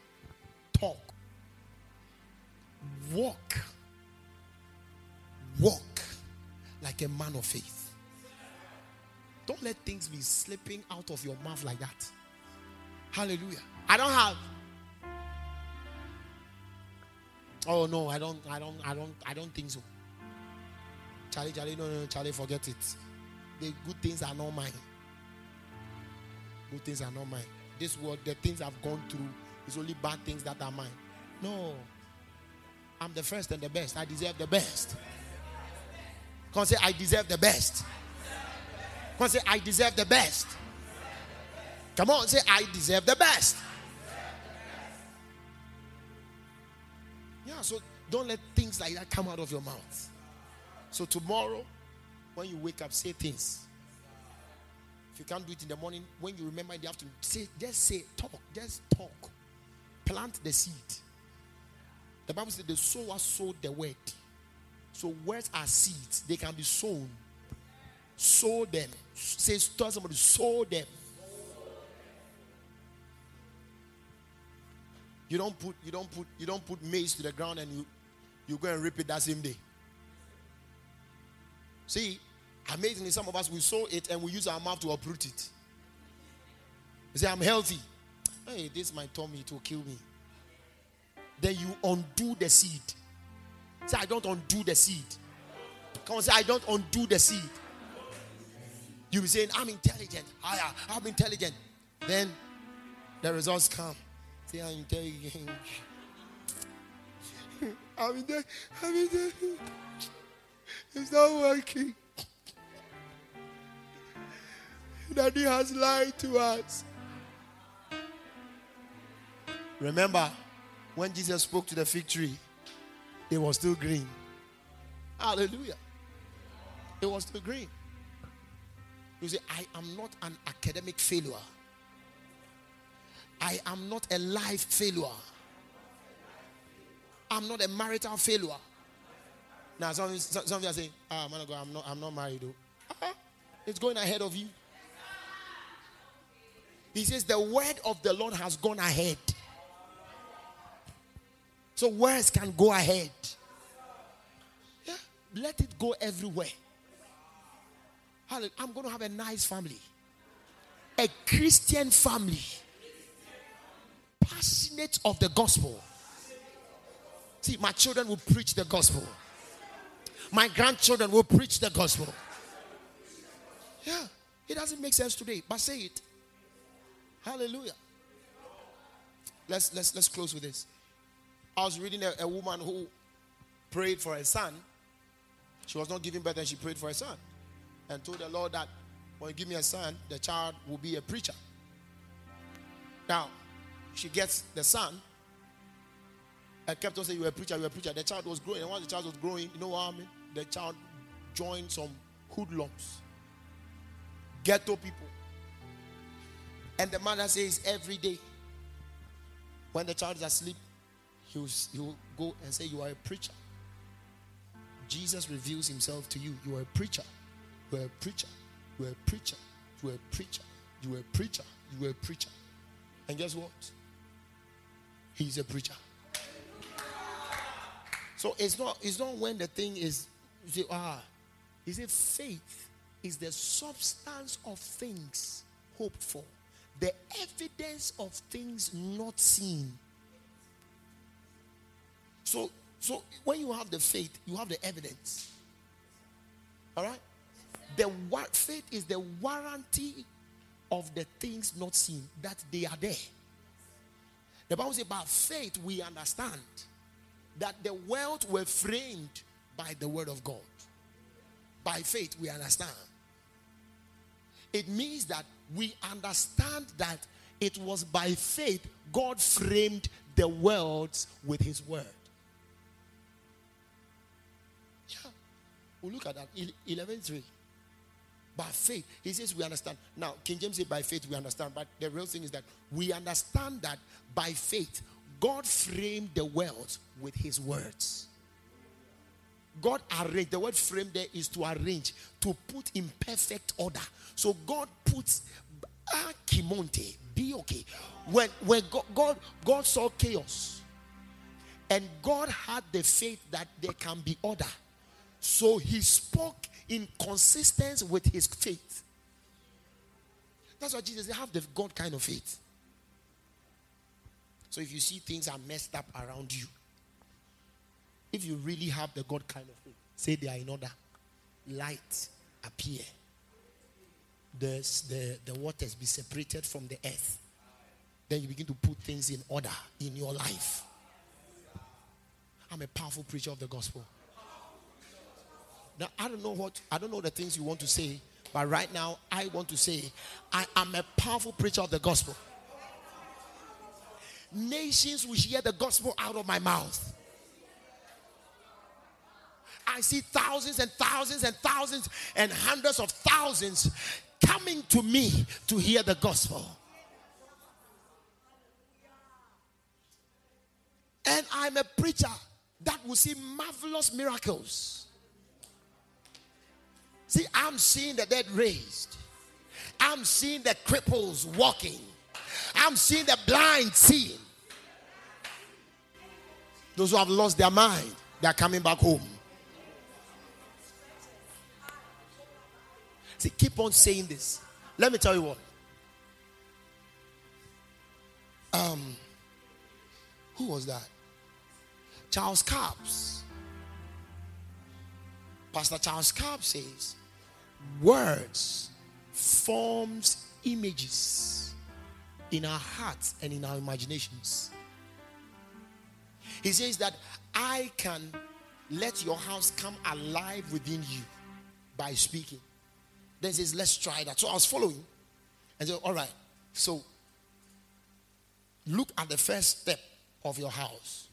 talk, walk Walk like a man of faith. Don't let things be slipping out of your mouth like that. Hallelujah. I don't have. Oh no, I don't, I don't, I don't, I don't think so. Charlie, Charlie, no, no, Charlie, forget it. The good things are not mine. Good things are not mine. This world, the things I've gone through, is only bad things that are mine. No. I'm the first and the best. I deserve the best. Come say, I deserve the best. Come say, I deserve the best. Come on, say, I deserve the best. Yeah, so don't let things like that come out of your mouth. So tomorrow, when you wake up, say things. If you can't do it in the morning, when you remember in the afternoon, say, just say, talk, just talk. Plant the seed. The Bible says the sower sowed the word. So words are seeds. They can be sown. Sow them. Say, tell somebody, sow them. You don't put you don't put you don't put maize to the ground and you you go and rip it that same day. See, amazingly, some of us we sow it and we use our mouth to uproot it. You say, I'm healthy. Hey, this my tummy, it will kill me. Then you undo the seed. Say, I don't undo the seed. Come on, say, I don't undo the seed. You be saying, I'm intelligent. Ah, I, I'm intelligent. Then the results come. Say, I'm intelligent. [LAUGHS] I'm intelligent. I'm intelligent. It's not working. [LAUGHS] Daddy has lied to us. Remember when Jesus spoke to the fig tree? It was still green. Hallelujah. It was still green. You say, I am not an academic failure. I am not a life failure. I'm not a marital failure. Now, some, some, some of you are saying, ah, man of God, I'm not, I'm not married. Though. Uh-huh. It's going ahead of you. He says, the word of the Lord has gone ahead. So words can go ahead. Yeah, let it go everywhere. I'm going to have a nice family, a Christian family, passionate of the gospel. See, my children will preach the gospel. My grandchildren will preach the gospel. Yeah, it doesn't make sense today, but say it. Hallelujah. Let's let's let's close with this. I was reading a, a woman who prayed for a son. She was not giving birth and she prayed for a son and told the Lord that when you give me a son, the child will be a preacher. Now, she gets the son. I kept on saying, You're a preacher, you're a preacher. The child was growing. And once the child was growing, you know what I mean? The child joined some hoodlums, ghetto people. And the mother says, Every day, when the child is asleep, he will, go and say, You are a preacher. Jesus reveals himself to you. You are a preacher. You are a preacher. You are a preacher. You are a preacher. You are a preacher. You are a preacher. And guess what? He's a preacher. So it's not it's not when the thing is you say, ah, he faith is the substance of things hoped for, the evidence of things not seen. So so when you have the faith, you have the evidence. All right? The faith is the warranty of the things not seen that they are there. The Bible says, by faith we understand that the world were framed by the word of God. By faith we understand. It means that we understand that it was by faith God framed the worlds with his word. We'll look at that. 11 3 by faith. He says we understand. Now, King James said by faith we understand, but the real thing is that we understand that by faith God framed the world with his words. God arranged, the word frame there is to arrange, to put in perfect order. So God puts ah, Kimonte, be okay. When, when God, God, God saw chaos and God had the faith that there can be order. So he spoke in consistence with his faith. That's why Jesus said, have the God kind of faith. So if you see things are messed up around you, if you really have the God kind of faith, say they are in order. Light appear. The, the, the waters be separated from the earth. Then you begin to put things in order in your life. I'm a powerful preacher of the gospel. Now, I don't know what, I don't know the things you want to say, but right now, I want to say, I am a powerful preacher of the gospel. Nations will hear the gospel out of my mouth. I see thousands and thousands and thousands and hundreds of thousands coming to me to hear the gospel. And I'm a preacher that will see marvelous miracles. See, I'm seeing the dead raised. I'm seeing the cripples walking. I'm seeing the blind seeing. Those who have lost their mind, they're coming back home. See, keep on saying this. Let me tell you what. Um, who was that? Charles Capps. Pastor Charles Capps says, words forms images in our hearts and in our imaginations. He says that I can let your house come alive within you by speaking. Then he says, let's try that. So I was following and said, all right. So look at the first step of your house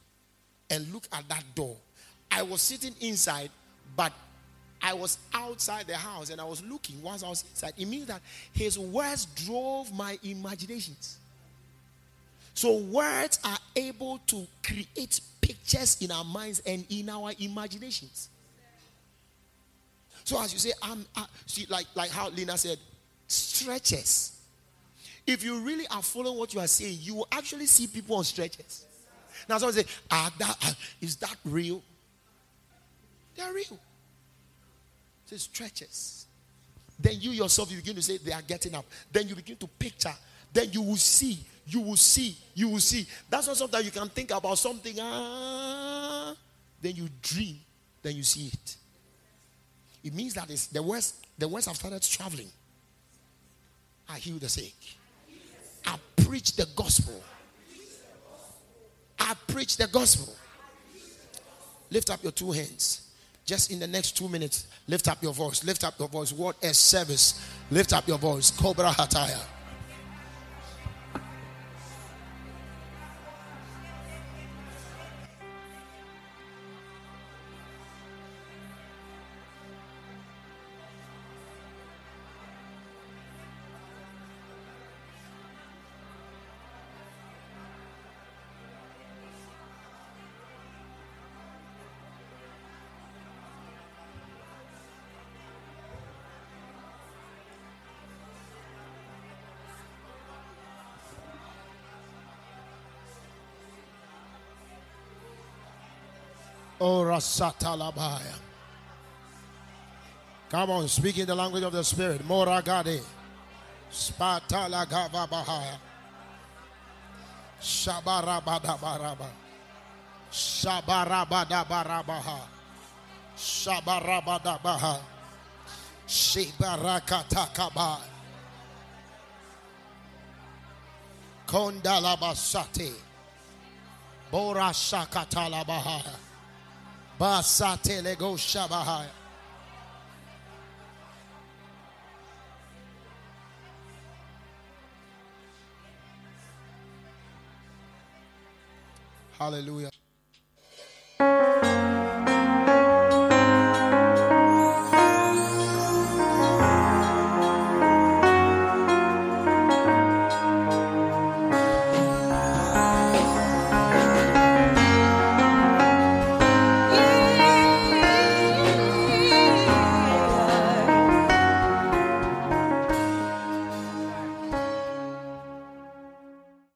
and look at that door. I was sitting inside, but I was outside the house and I was looking once I was inside. It means that his words drove my imaginations. So words are able to create pictures in our minds and in our imaginations. So as you say, I'm see, like like how Lena said, stretches. If you really are following what you are saying, you will actually see people on stretches. Now someone say, ah, that, uh, is that real? They are real. It stretches. Then you yourself, you begin to say they are getting up. Then you begin to picture. Then you will see. You will see. You will see. That's why sometimes you can think about something. Ah, then you dream. Then you see it. It means that the words, the words have started traveling. I heal the sick. I preach the gospel. I preach the gospel. Lift up your two hands. Just in the next two minutes, lift up your voice. Lift up your voice. What a service. Lift up your voice. Cobra Hataya. Ora satalabaya. Come on, speak in the language of the Spirit. Moragade. Spatalagava bahaya. Shabarabadabaraba. Shabarabadabarabaha. Shabarabadabaha. Shibarakatakaba. Kondalabasate. Bora shakatalabahaya. Basate lego shabahaya. Hallelujah.